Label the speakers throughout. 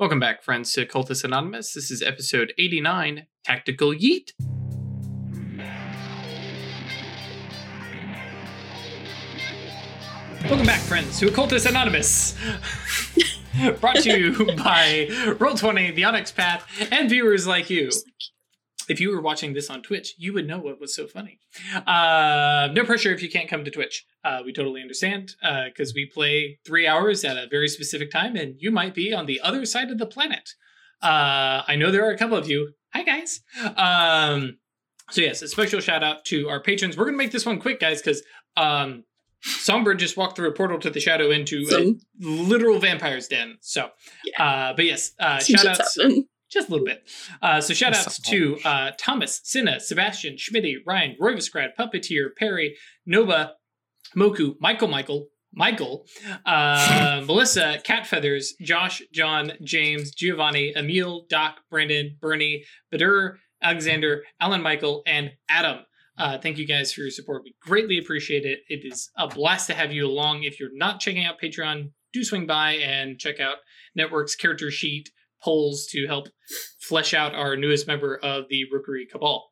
Speaker 1: Welcome back, friends, to Cultist Anonymous. This is episode 89 Tactical Yeet. Welcome back, friends, to Occultist Anonymous. Brought to you by Roll20, The Onyx Path, and viewers like you. If you were watching this on Twitch, you would know what was so funny. Uh, no pressure if you can't come to Twitch. Uh, we totally understand because we play three hours at a very specific time, and you might be on the other side of the planet. Uh, I know there are a couple of you. Hi, guys. Um, so, yes, a special shout out to our patrons. We're going to make this one quick, guys, because um, Songbird just walked through a portal to the shadow into a literal vampire's den. So, uh, but yes, uh, shout outs
Speaker 2: happening.
Speaker 1: Just a little bit. Uh, so shout outs to uh, Thomas, Cinna, Sebastian, Schmitty, Ryan, Roy Visgrad, Puppeteer, Perry, Nova, Moku, Michael, Michael, Michael, uh, Melissa, Cat Feathers, Josh, John, James, Giovanni, Emil, Doc, Brandon, Bernie, Badur, Alexander, Alan Michael, and Adam. Uh, thank you guys for your support. We greatly appreciate it. It is a blast to have you along. If you're not checking out Patreon, do swing by and check out Network's character sheet polls to help flesh out our newest member of the Rookery Cabal.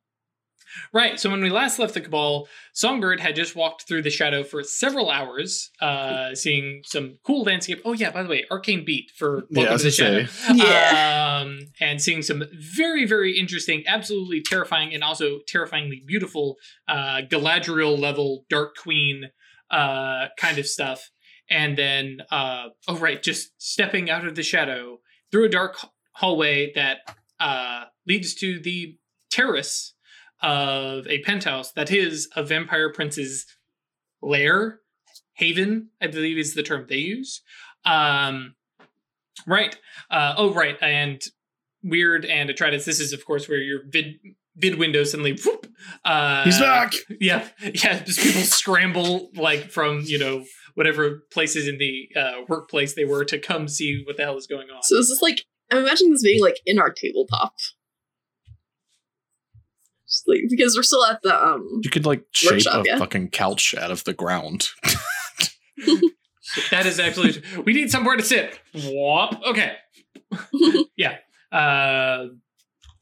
Speaker 1: Right, so when we last left the Cabal, Songbird had just walked through the shadow for several hours, uh, seeing some cool landscape. Oh yeah, by the way, Arcane Beat for
Speaker 3: Yeah,
Speaker 1: Welcome
Speaker 3: was
Speaker 1: to the Shadow.
Speaker 2: Yeah.
Speaker 1: Um, and seeing some very, very interesting, absolutely terrifying, and also terrifyingly beautiful uh, Galadriel level Dark Queen uh, kind of stuff. And then, uh, oh right, just stepping out of the shadow through a dark hallway that uh, leads to the terrace of a penthouse that is a vampire prince's lair, haven, I believe is the term they use. Um, right. Uh, oh, right. And weird and Atreides. This is, of course, where your vid vid window suddenly. Whoop, uh,
Speaker 3: He's back.
Speaker 1: Yeah, yeah. Just people scramble like from you know whatever places in the uh, workplace they were to come see what the hell is going on.
Speaker 2: So this is like I'm imagining this being like in our tabletop. Just like because we're still at the um
Speaker 3: You could like shape
Speaker 2: Workshop,
Speaker 3: a
Speaker 2: yeah.
Speaker 3: fucking couch out of the ground.
Speaker 1: That is absolutely. we need somewhere to sit. Whop. Okay. yeah. Uh,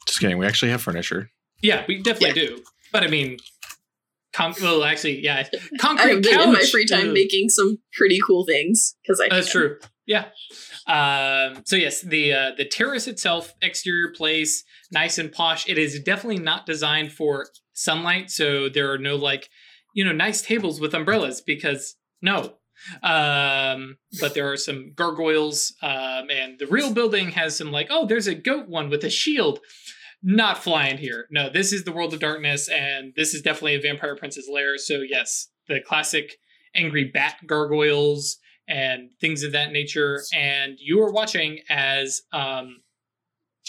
Speaker 3: Just kidding. We actually have furniture.
Speaker 1: yeah, we definitely do. But I mean, con- well, actually, yeah, concrete
Speaker 2: I've been
Speaker 1: couch.
Speaker 2: in my free time making some pretty cool things because I
Speaker 1: That's
Speaker 2: can.
Speaker 1: true. Yeah. Um, so yes, the uh, the terrace itself, exterior place, nice and posh. It is definitely not designed for sunlight, so there are no like, you know, nice tables with umbrellas because no. Um, but there are some gargoyles, um, and the real building has some like, oh, there's a goat one with a shield. Not flying here. No, this is the world of darkness, and this is definitely a vampire prince's lair. So yes, the classic angry bat gargoyles and things of that nature. And you are watching as, um,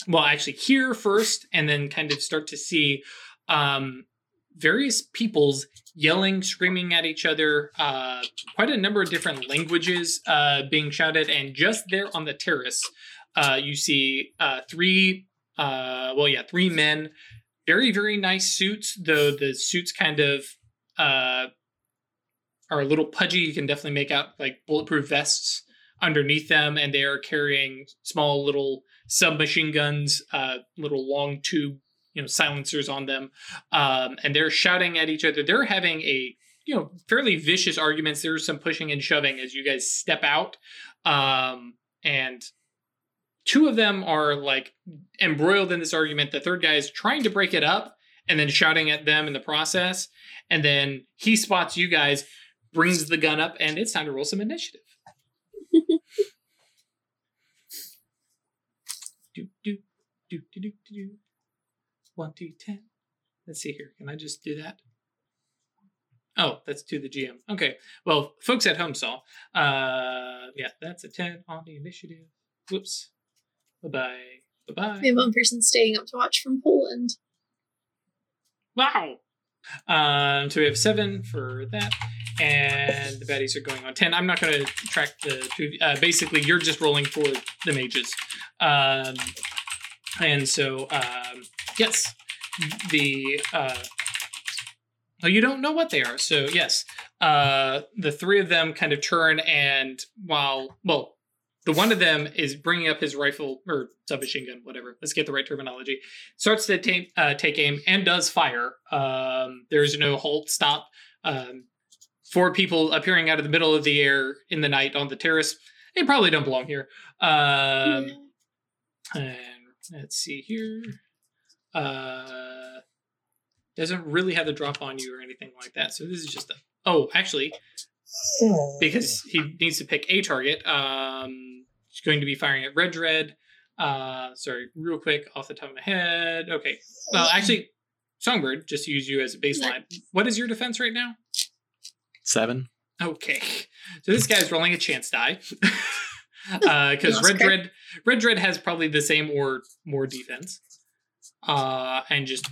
Speaker 1: well, actually hear first, and then kind of start to see um, various peoples yelling, screaming at each other. Uh, quite a number of different languages uh, being shouted, and just there on the terrace, uh, you see uh, three. Uh, well, yeah, three men. Very, very nice suits, though the suits kind of uh, are a little pudgy. You can definitely make out like bulletproof vests underneath them, and they are carrying small little submachine guns, uh, little long tube, you know, silencers on them, um, and they're shouting at each other. They're having a you know fairly vicious arguments. There's some pushing and shoving as you guys step out, um, and two of them are like embroiled in this argument. The third guy is trying to break it up and then shouting at them in the process. And then he spots you guys, brings the gun up, and it's time to roll some initiative. do, do, do, do, do, do, do. One, two, ten. Let's see here. Can I just do that? Oh, that's to the GM. Okay. Well, folks at home saw. Uh, yeah, that's a 10 on the initiative. Whoops. Bye bye. Bye bye.
Speaker 2: We have one person staying up to watch from Poland.
Speaker 1: Wow. Um, so we have seven for that, and the baddies are going on ten. I'm not going to track the two. Uh, basically, you're just rolling for the mages, um, and so um, yes, the uh, oh, you don't know what they are. So yes, uh, the three of them kind of turn, and while well, the one of them is bringing up his rifle or submachine gun, whatever. Let's get the right terminology. Starts to take uh, take aim and does fire. Um, there's no halt, stop. Um, four people appearing out of the middle of the air in the night on the terrace. They probably don't belong here. Um, and let's see here. Uh, doesn't really have the drop on you or anything like that. So this is just a. Oh, actually, because he needs to pick a target. Um, he's going to be firing at Red Dread. Uh, sorry, real quick off the top of my head. Okay, well, actually, Songbird, just use you as a baseline. What is your defense right now?
Speaker 3: Seven.
Speaker 1: Okay, so this guy's rolling a chance die. Because
Speaker 2: That's
Speaker 1: Red
Speaker 2: okay.
Speaker 1: Red Red Red has probably the same or more defense, uh, and just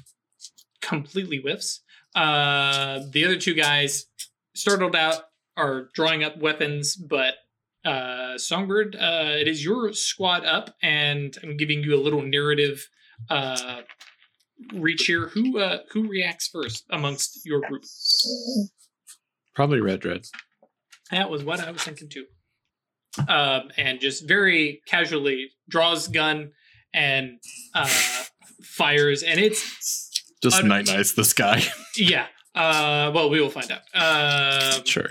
Speaker 1: completely whiffs. Uh, the other two guys startled out are drawing up weapons, but uh, Songbird, uh, it is your squad up, and I'm giving you a little narrative uh, reach here. Who uh, who reacts first amongst your group?
Speaker 3: Probably Red Dread.
Speaker 1: That was what I was thinking too. Um, and just very casually draws gun and uh, fires, and it's
Speaker 3: Just
Speaker 1: Un-
Speaker 3: night nights this guy.
Speaker 1: yeah. Uh, well, we will find out. Um,
Speaker 3: sure.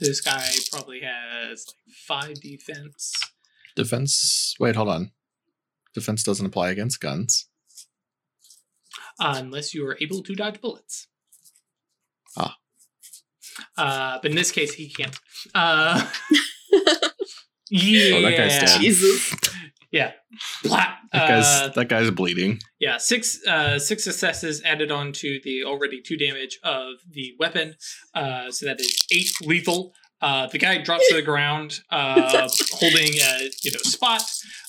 Speaker 1: This guy probably has like five defense.
Speaker 3: Defense. Wait, hold on. Defense doesn't apply against guns.
Speaker 1: uh, unless you are able to dodge bullets.
Speaker 3: Ah.
Speaker 1: Uh, but in this case, he can't. Uh, yeah.
Speaker 3: Oh, that guy's dead.
Speaker 2: Jesus.
Speaker 1: Yeah. Blah.
Speaker 3: That guy's
Speaker 1: Uh,
Speaker 3: that guy's bleeding.
Speaker 1: yeah. Six. Uh, six successes added on to the already two damage of the weapon. Uh, so that is eight lethal. Uh, the guy drops to the ground, uh, holding a you know spot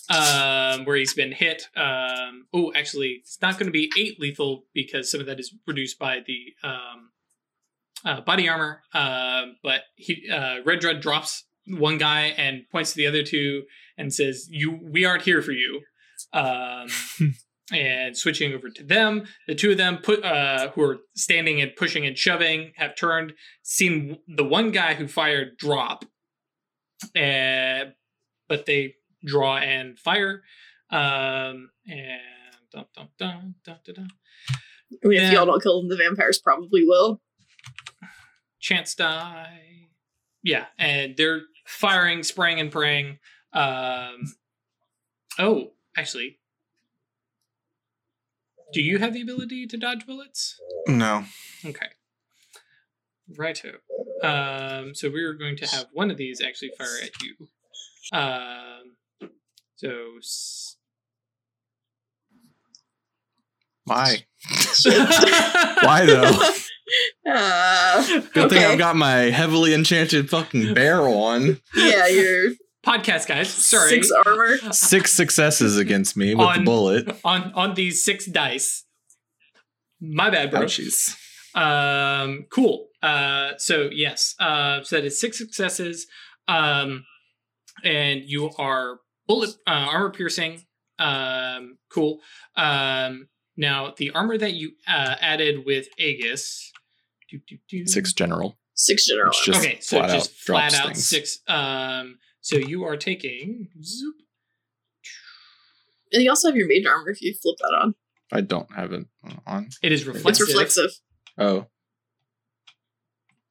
Speaker 1: um, where he's been hit. Um, oh, actually, it's not going to be eight lethal because some of that is reduced by the um, uh, body armor. Uh, but he uh, Red Dread drops one guy and points to the other two and says, "You, we aren't here for you." Um, and switching over to them, the two of them put uh, who are standing and pushing and shoving have turned, seen the one guy who fired drop, uh, but they draw and fire. Um, and dun, dun, dun, dun, dun, dun.
Speaker 2: I mean, if y'all don't kill them, the vampires probably will.
Speaker 1: chance die. Yeah, and they're firing, spraying, and praying. Um, oh, actually, do you have the ability to dodge bullets?
Speaker 3: No.
Speaker 1: Okay. Righto. Um, so we're going to have one of these actually fire at you. Um, so s-
Speaker 3: Why? Why though?
Speaker 2: Uh,
Speaker 3: Good thing I've got my heavily enchanted fucking barrel on.
Speaker 2: yeah, you're
Speaker 1: podcast guys. Sorry.
Speaker 2: six armor.
Speaker 3: Six successes against me with the bullet.
Speaker 1: on on these six dice. My bad, bro.
Speaker 3: Ouchies.
Speaker 1: Um, cool. Uh, so yes, uh, so that is six successes. Um, and you are bullet uh, armor piercing. Um, cool. Um, now the armor that you uh, added with Aegis. doo, doo, doo.
Speaker 3: Six general.
Speaker 2: Six general. Armor.
Speaker 1: okay, so
Speaker 3: flat
Speaker 1: just
Speaker 3: out
Speaker 1: flat out
Speaker 3: things.
Speaker 1: six. Um, so you are taking. Zoop,
Speaker 2: And you also have your mage armor if you flip that on.
Speaker 3: I don't have it on.
Speaker 1: it is reflective.
Speaker 2: It's
Speaker 1: reflexive.
Speaker 2: reflexive.
Speaker 3: Oh,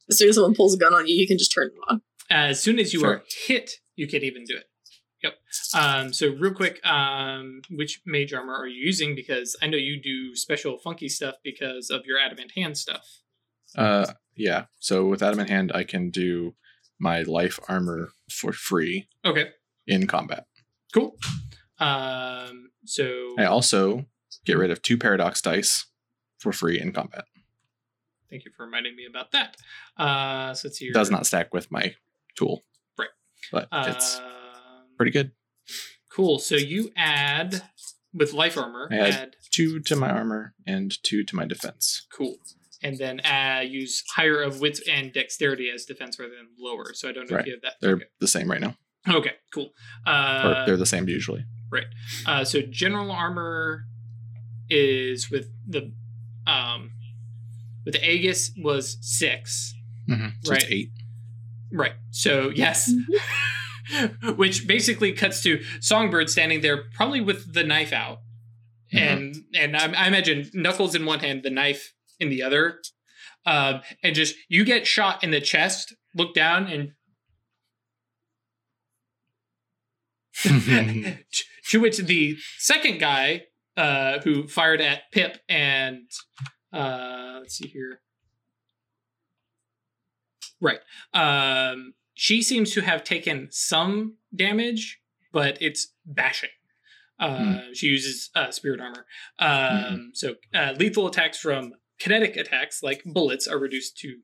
Speaker 2: As soon as someone pulls a gun on you, you can just turn it on.
Speaker 1: As soon as you
Speaker 3: Sure.
Speaker 1: are hit, you can even do it. Yep. Um, so real quick, um, which mage armor are you using? Because I know you do special funky stuff because of your adamant hand stuff.
Speaker 3: uh, yeah. So with adamant hand, I can do my life armor for free
Speaker 1: Okay,
Speaker 3: in combat.
Speaker 1: cool. Um, so
Speaker 3: I also get rid of two paradox dice for free in combat.
Speaker 1: thank you for reminding me about that. Uh, so let's see.
Speaker 3: It does not stack with my tool.
Speaker 1: Right.
Speaker 3: But it's
Speaker 1: Um,
Speaker 3: pretty good.
Speaker 1: cool. So you add with life armor.
Speaker 3: I add-
Speaker 1: add
Speaker 3: Two to my armor and two to my defense.
Speaker 1: cool. And then uh, use higher of wits and dexterity as defense rather than lower. So I don't know
Speaker 3: Right.
Speaker 1: if you have that.
Speaker 3: They're
Speaker 1: Okay.
Speaker 3: the same right now.
Speaker 1: Okay, cool.
Speaker 3: Or
Speaker 1: Uh,
Speaker 3: they're the same usually. Right.
Speaker 1: Uh, so general armor is with the um with the Aegis was six.
Speaker 3: Mm-hmm. So
Speaker 1: Right.
Speaker 3: it's eight.
Speaker 1: Right. So yes. which basically cuts to Songbird standing there, probably with the knife out,
Speaker 3: Mhm.
Speaker 1: and and I, I imagine Knuckles in one hand, the knife in the other, um, and just you get shot in the chest. Look down and to which the second guy uh, who fired at Pip and uh, let's see here. Right. Um, she seems to have taken some damage, but it's bashing. Uh, She uses uh, spirit armor. Um, So uh, lethal attacks from kinetic attacks, like bullets, are reduced to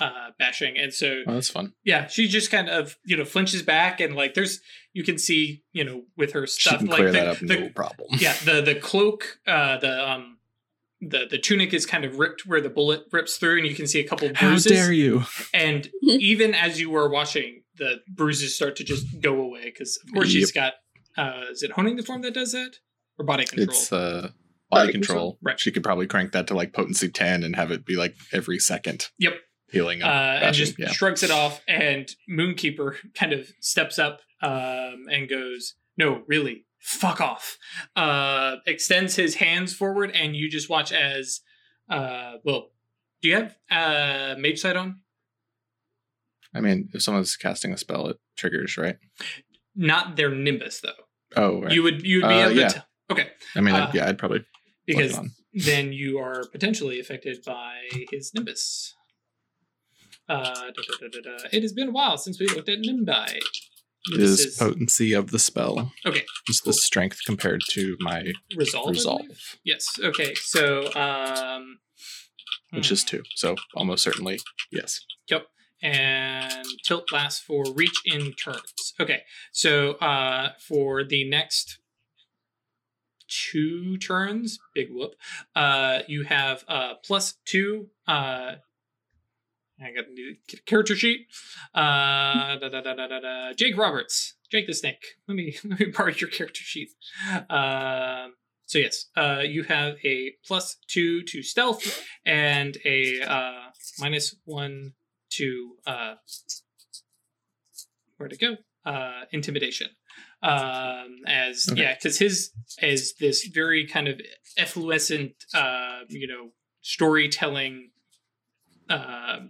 Speaker 1: uh, bashing. And so
Speaker 3: oh, that's fun.
Speaker 1: yeah, she just kind of you know flinches back and like there's you can see you know with her
Speaker 3: She
Speaker 1: stuff
Speaker 3: can
Speaker 1: like
Speaker 3: clear
Speaker 1: the,
Speaker 3: that up,
Speaker 1: the-
Speaker 3: no problem.
Speaker 1: yeah the the cloak uh the um the the tunic is kind of ripped where the bullet rips through and you can see a couple
Speaker 3: How
Speaker 1: bruises
Speaker 3: dare you?
Speaker 1: and even as you were watching the bruises start to just go away because of course she's got uh is it honing the form that does that or body control
Speaker 3: It's uh, body,
Speaker 2: Body
Speaker 3: control.
Speaker 2: control.
Speaker 1: Right.
Speaker 3: She could probably crank that to like potency 10 and have it be like every second.
Speaker 1: Yep.
Speaker 3: Healing
Speaker 1: uh,
Speaker 3: up.
Speaker 1: and just
Speaker 3: yeah.
Speaker 1: shrugs it off. And Moonkeeper kind of steps up um, and goes, "No, really, fuck off." Uh, extends his hands forward, and you just watch as, uh, well, do you have uh, Mage Sight on?
Speaker 3: I mean, if someone's casting a spell, it triggers, right?
Speaker 1: Not their Nimbus though.
Speaker 3: Oh, right.
Speaker 1: You would you would be
Speaker 3: Uh,
Speaker 1: able
Speaker 3: yeah.
Speaker 1: to. Okay,
Speaker 3: I mean,
Speaker 1: uh,
Speaker 3: yeah, I'd probably
Speaker 1: because then you are potentially affected by his Nimbus. Uh, da, da, da. It has been a while since we looked at Nimbi.
Speaker 3: It is potency of the spell.
Speaker 1: Okay,
Speaker 3: Just the strength compared to my
Speaker 1: resolve.
Speaker 3: Resolve.
Speaker 1: Yes. Okay. So, um,
Speaker 3: which is
Speaker 1: hmm.
Speaker 3: two. So almost certainly, yes. Yep.
Speaker 1: And tilt lasts for reach in turns. Okay. So, uh, for the next two turns, big whoop, uh, you have uh plus two. Uh, I got a character sheet. Uh, da, da, da, da, da, da. Jake Roberts, Jake the Snake. Let me let me borrow your character sheet. Um. So yes, uh, you have a plus two to stealth and a uh, minus one to uh, where to go? Uh, intimidation. Um, as
Speaker 3: Okay.
Speaker 1: yeah, because his is this very kind of efflorescent, uh, you know, storytelling, uh,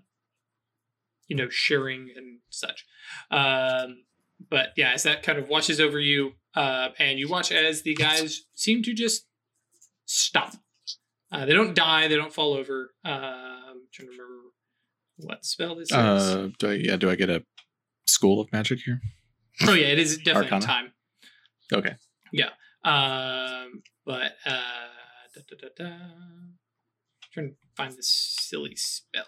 Speaker 1: you know, sharing and such. Um, but yeah, as that kind of washes over you, uh, and you watch as the guys seem to just stop. Uh, they don't die. They don't fall over. Um, I'm trying to remember what spell this is.
Speaker 3: Uh, do I, yeah, do I get a school of magic here?
Speaker 1: oh yeah, it is definitely
Speaker 3: Arcana?
Speaker 1: time.
Speaker 3: Okay. Yeah.
Speaker 1: Um, but uh, da, da, da, da. trying to find this silly spell.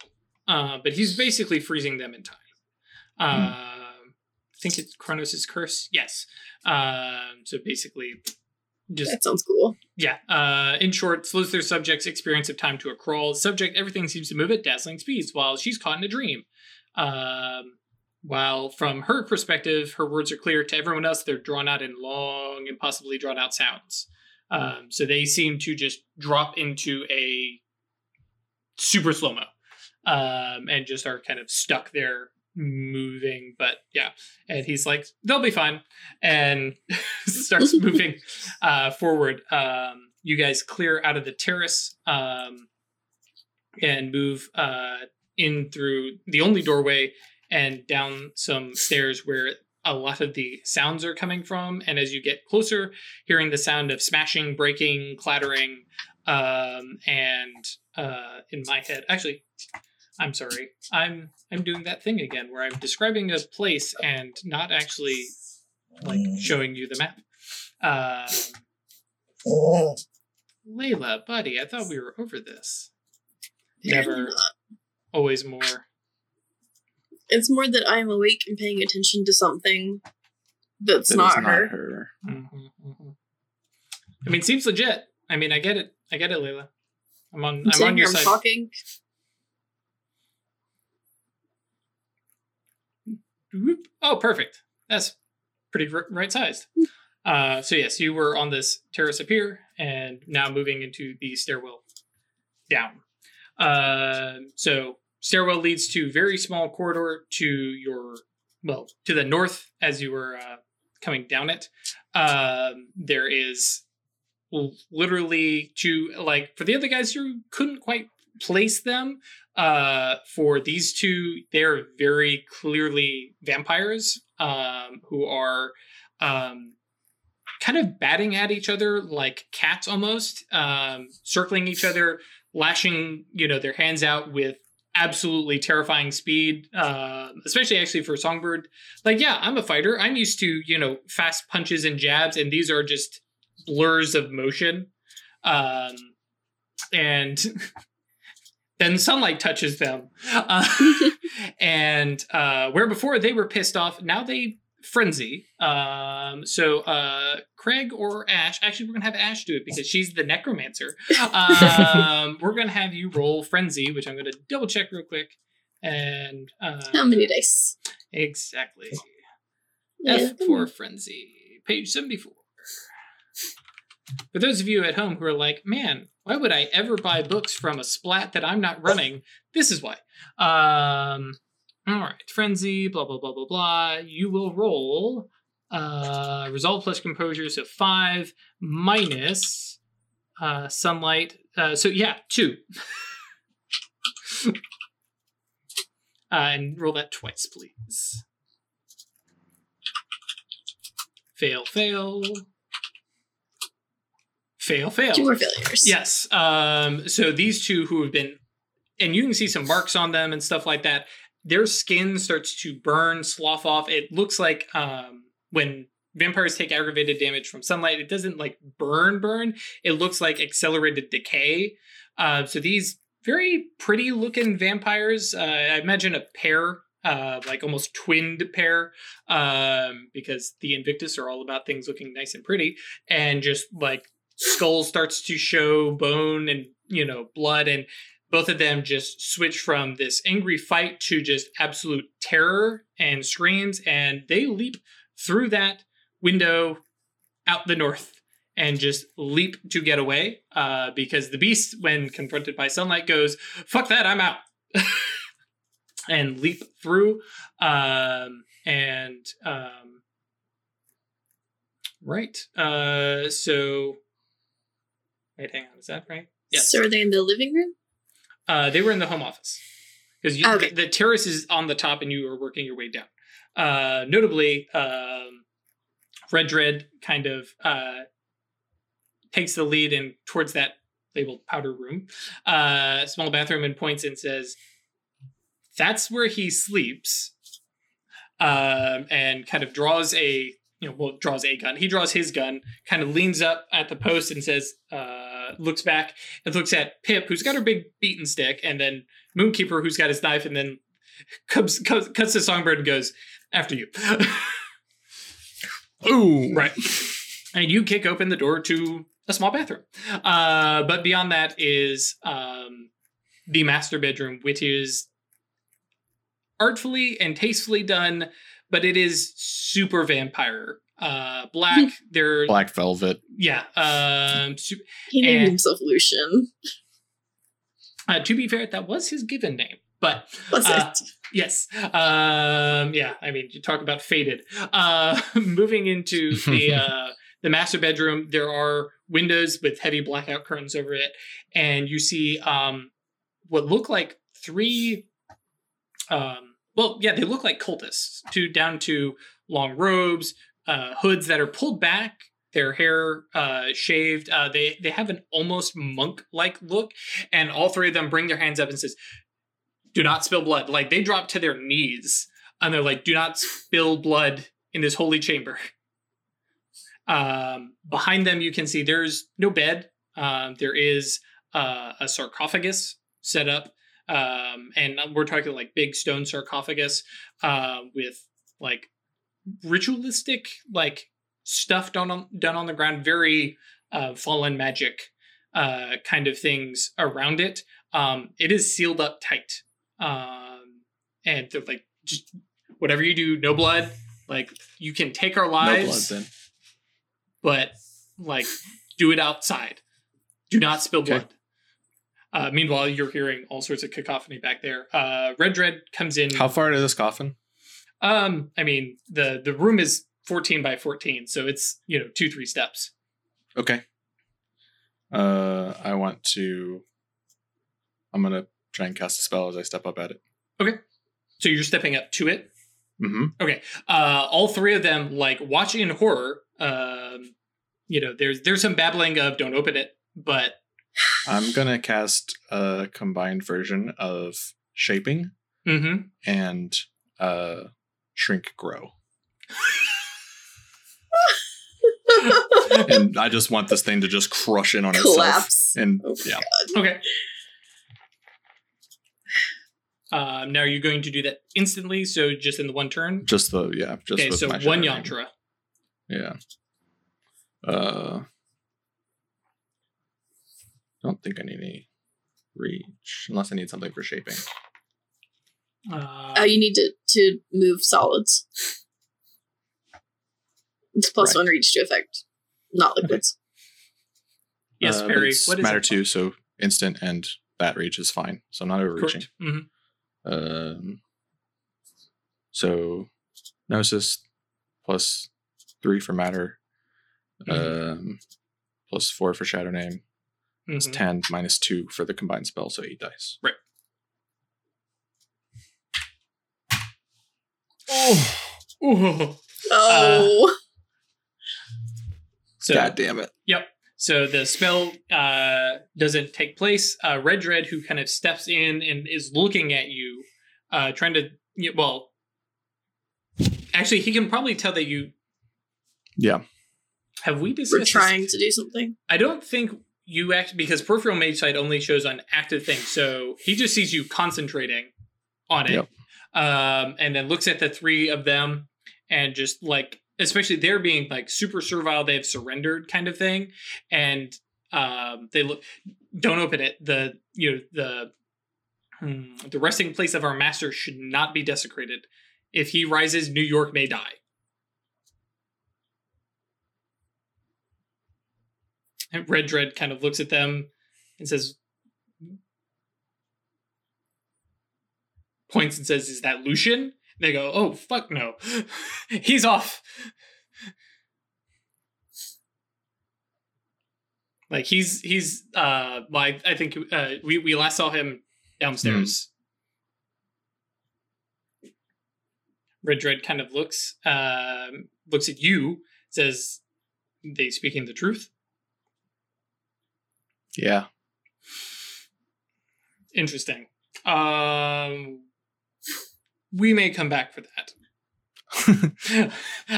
Speaker 1: Uh, but he's basically freezing them in time. Um, I think it's Chronos' curse. Yes. Um, so basically, just
Speaker 2: That sounds cool.
Speaker 1: yeah. Uh, in short, slows their subject's experience of time to a crawl. Subject, everything seems to move at dazzling speeds while she's caught in a dream. Um, while from her perspective, her words are clear to everyone else, they're drawn out in long, impossibly drawn out sounds. Um, so they seem to just drop into a super slow mo um, and just are kind of stuck there moving. But yeah, and he's like, they'll be fine. And starts moving uh, forward. Um, you guys clear out of the terrace um, and move uh, in through the only doorway and down some stairs where a lot of the sounds are coming from. And as you get closer, hearing the sound of smashing, breaking, clattering, um, and uh, in my head, actually, I'm sorry, I'm I'm doing that thing again where I'm describing a place and not actually like showing you the map. Um, Layla, buddy, I thought we were over this. Never, always more.
Speaker 2: It's more that I am awake and paying attention to something that's
Speaker 3: That is
Speaker 2: not, her.
Speaker 3: her.
Speaker 1: Mhm, mhm. I mean, seems legit. I mean, I get it. I get it, Layla. I'm on.
Speaker 2: I'm,
Speaker 1: I'm on your
Speaker 2: I'm
Speaker 1: side.
Speaker 2: talking.
Speaker 1: Oh, perfect. That's pretty r- right sized. Uh, so yes, you were on this terrace up here, and now moving into the stairwell down. Uh, so stairwell leads to very small corridor to your well to the north as you were uh, coming down it. Um, there is literally two like for the other guys you couldn't quite place them. Uh, for these two, they're very clearly vampires um, who are um, kind of batting at each other like cats almost, um, circling each other, lashing you know their hands out with absolutely terrifying speed uh, especially actually for songbird like yeah i'm a fighter i'm used to you know fast punches and jabs and these are just blurs of motion um, and then sunlight touches them uh, and uh, where before they were pissed off now they frenzy um, so uh, craig or ash actually we're gonna have ash do it because she's the necromancer um, we're gonna have you roll frenzy which i'm gonna double check real quick and uh,
Speaker 2: How many dice?
Speaker 1: exactly
Speaker 2: Yeah.
Speaker 1: F for frenzy, page 74. For those of you at home who are like, man, why would I ever buy books from a splat that I'm not running? This is why. Um, all right, frenzy, blah, blah, blah, blah, blah. You will roll uh, resolve plus composure, so five minus uh, sunlight. Uh, so, yeah, two. uh, and roll that twice, please. Fail, fail. Fail, fail.
Speaker 2: Two more failures.
Speaker 1: Yes. Um, so these two who have been, and you can see some marks on them and stuff like that. Their skin starts to burn, slough off. It looks like um, when vampires take aggravated damage from sunlight, it doesn't like burn, burn. It looks like accelerated decay. Uh, so these very pretty looking vampires. Uh, I imagine a pair, uh, like almost twinned pair, um, because the Invictus are all about things looking nice and pretty, and just like skull starts to show bone and you know blood and both of them just switch from this angry fight to just absolute terror and screams and they leap through that window out the north and just leap to get away uh, because the beast when confronted by sunlight goes fuck that i'm out. And leap through um, and um, right uh, so Wait, hang on. Is that right? Yes.
Speaker 2: So are they in the living room?
Speaker 1: Uh, they were in the home office because
Speaker 2: Okay.
Speaker 1: the, the terrace is on the top and you are working your way down. Uh, notably, um, Red Dread kind of uh, takes the lead and towards that labeled powder room, uh, small bathroom, and points and says, "That's where he sleeps," um, and kind of draws a you know, well, draws a gun. He draws his gun, kind of leans up at the post and says, uh, looks back and looks at Pip, who's got her big beaten stick, and then Moonkeeper, who's got his knife, and then comes, cuts, cuts the songbird and goes, after you.
Speaker 3: Ooh.
Speaker 1: right. And you kick open the door to a small bathroom. Uh, but beyond that is um, the master bedroom, which is artfully and tastefully done, but it is super vampire. Uh, black. There,
Speaker 3: Black velvet.
Speaker 1: yeah. Um, su-
Speaker 2: He named
Speaker 1: And-
Speaker 2: himself Lucian.
Speaker 1: uh, to be fair, that was his given name, but
Speaker 2: Was
Speaker 1: uh,
Speaker 2: it?
Speaker 1: Yes. Um, yeah. I mean, you talk about faded. Uh, moving into the uh, the master bedroom, there are windows with heavy blackout curtains over it, and you see um, what look like three. Um, well, yeah, they look like cultists. To down to long robes, uh, hoods that are pulled back. Their hair uh, shaved. Uh, they they have an almost monk like look, and all three of them bring their hands up and says, do not spill blood. Like they drop to their knees and they're like, do not spill blood in this holy chamber. Um, behind them, you can see there's no bed. Um, there is uh, a sarcophagus set up. Um, and we're talking like big stone sarcophagus uh, with like ritualistic like stuff done on done on the ground, very uh, fallen magic uh, kind of things around it. Um, it is sealed up tight um, and they're like just whatever you do no blood like you can take our
Speaker 3: No blood
Speaker 1: lives
Speaker 3: then.
Speaker 1: but like do it outside do not spill
Speaker 3: Okay.
Speaker 1: blood uh, meanwhile you're hearing all sorts of cacophony back there uh, red dread comes in
Speaker 3: How far to this coffin?
Speaker 1: Um, I mean the the room is 14 by 14, so it's you know two three steps.
Speaker 3: Okay. Uh, I want to. I'm gonna try and cast a spell as I step up at it. Okay.
Speaker 1: So you're stepping up to it.
Speaker 3: Mm-hmm. Okay.
Speaker 1: Uh, all three of them like watch in horror. Um, you know, there's there's some babbling of "Don't open it," but
Speaker 3: I'm gonna cast a combined version of shaping
Speaker 1: mhm.
Speaker 3: and uh, shrink grow, and I just want this thing to just crush in on itself. And
Speaker 2: Oh,
Speaker 3: yeah,
Speaker 1: okay. Um, now are you going to do that instantly? So just in the one turn.
Speaker 3: just the yeah, just
Speaker 1: okay,
Speaker 3: with
Speaker 1: so
Speaker 3: my
Speaker 1: one
Speaker 3: shattering.
Speaker 1: yantra.
Speaker 3: Yeah. Uh, don't think I need any reach unless I need something for shaping.
Speaker 1: Uh,
Speaker 2: Oh, you need to to move solids. It's plus
Speaker 3: Right.
Speaker 2: one reach to effect, not liquids.
Speaker 1: yes,
Speaker 3: Uh,
Speaker 1: Perry.
Speaker 3: it's
Speaker 1: What is
Speaker 3: matter
Speaker 1: it?
Speaker 3: two? So instant and bat reach is fine. So I'm not overreaching.
Speaker 1: Correct. hmm
Speaker 3: Um, so gnosis plus three for matter,
Speaker 1: Mm-hmm.
Speaker 3: um, plus four for shadow name. It's
Speaker 1: Mhm.
Speaker 3: ten minus two for the combined spell, so eight dice.
Speaker 1: Right.
Speaker 3: Oh,
Speaker 1: Ooh.
Speaker 2: Oh,
Speaker 1: So
Speaker 3: God damn it! Yep.
Speaker 1: So the spell uh, doesn't take place. Uh, Red Dread, who kind of steps in and is looking at you, uh, trying to, y- well, actually, he can probably tell that you.
Speaker 3: Yeah.
Speaker 1: Have we discussed?
Speaker 2: we're
Speaker 1: this?
Speaker 2: trying to do something.
Speaker 1: I don't think you actually because peripheral mage sight only shows on active things, so he just sees you concentrating on it,
Speaker 3: Yep.
Speaker 1: um, and then looks at the three of them and just like, especially they're being like super servile, they've surrendered kind of thing, and um, they look. Don't open it. The you know the hmm, the resting place of our master should not be desecrated. If he rises, New York may die. Red Dread kind of looks at them and says, points and says, Is that Lucian? They go, Oh, fuck no. He's off. Like he's he's uh like I think uh we, we last saw him downstairs. Red Dread kind of looks um looks at you, says they speaking the truth.
Speaker 3: Yeah.
Speaker 1: Interesting. Um, we may come back for that.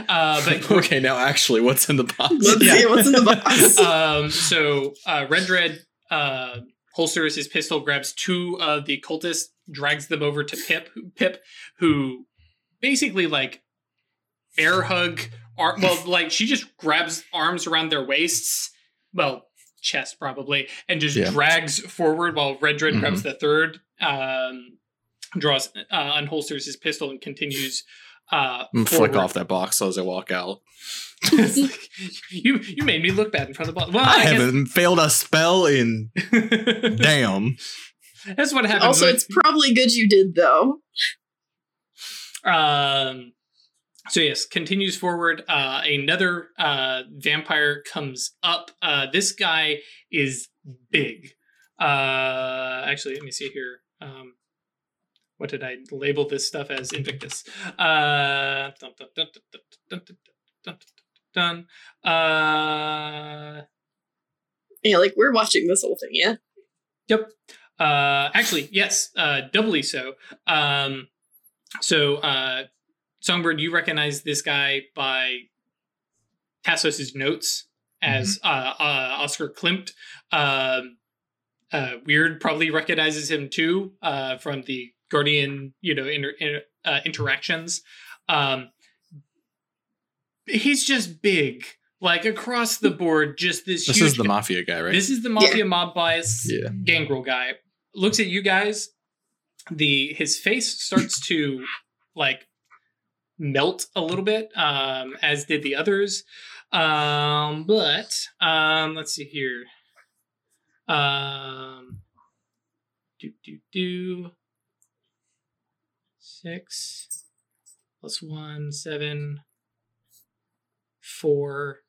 Speaker 1: uh, but
Speaker 3: okay, now actually, what's in the box?
Speaker 2: Let's
Speaker 1: Yeah.
Speaker 2: see what's in the box.
Speaker 1: um, so uh, Red Dread uh, holsters his pistol, grabs two of the cultists, drags them over to Pip. Pip, who basically like air hug, ar- well, like she just grabs arms around their waists, well, chest probably, and just
Speaker 3: Yeah.
Speaker 1: drags forward while Red Dread
Speaker 3: Mhm.
Speaker 1: grabs the third, um, draws, uh, unholsters his pistol, and continues. Uh,
Speaker 3: flick off that box as I walk out.
Speaker 1: Like, you you made me look bad in front of the box. Well,
Speaker 3: I,
Speaker 1: I, guess-
Speaker 3: haven't failed a spell in damn.
Speaker 1: That's what happens.
Speaker 2: also,
Speaker 1: when-
Speaker 2: it's probably good you did though.
Speaker 1: um so yes, continues forward. Uh, another uh, vampire comes up. Uh, this guy is big. Uh, actually, let me see here. Um, what did I label this stuff as? Invictus. Uh,
Speaker 2: yeah, like we're watching this whole thing. Yeah.
Speaker 1: Yep. Uh, actually, yes. Uh, doubly so. Um, so uh, Songbird, you recognize this guy by Tassos's notes as uh, uh, Oscar Klimt. Um, uh, Weird probably recognizes him too uh, from the Guardian, you know, inter- inter- uh, interactions. Um, he's just big, like across the board. Just this.
Speaker 3: This
Speaker 1: huge
Speaker 3: is the
Speaker 1: guy.
Speaker 3: mafia guy, right?
Speaker 1: This is the mafia mob bias
Speaker 3: Yeah.
Speaker 1: gangrel guy. Looks at you guys. The his face starts to like melt a little bit, um, as did the others. Um, but um, let's see here. Um, do do do. Six. plus one, seven, four.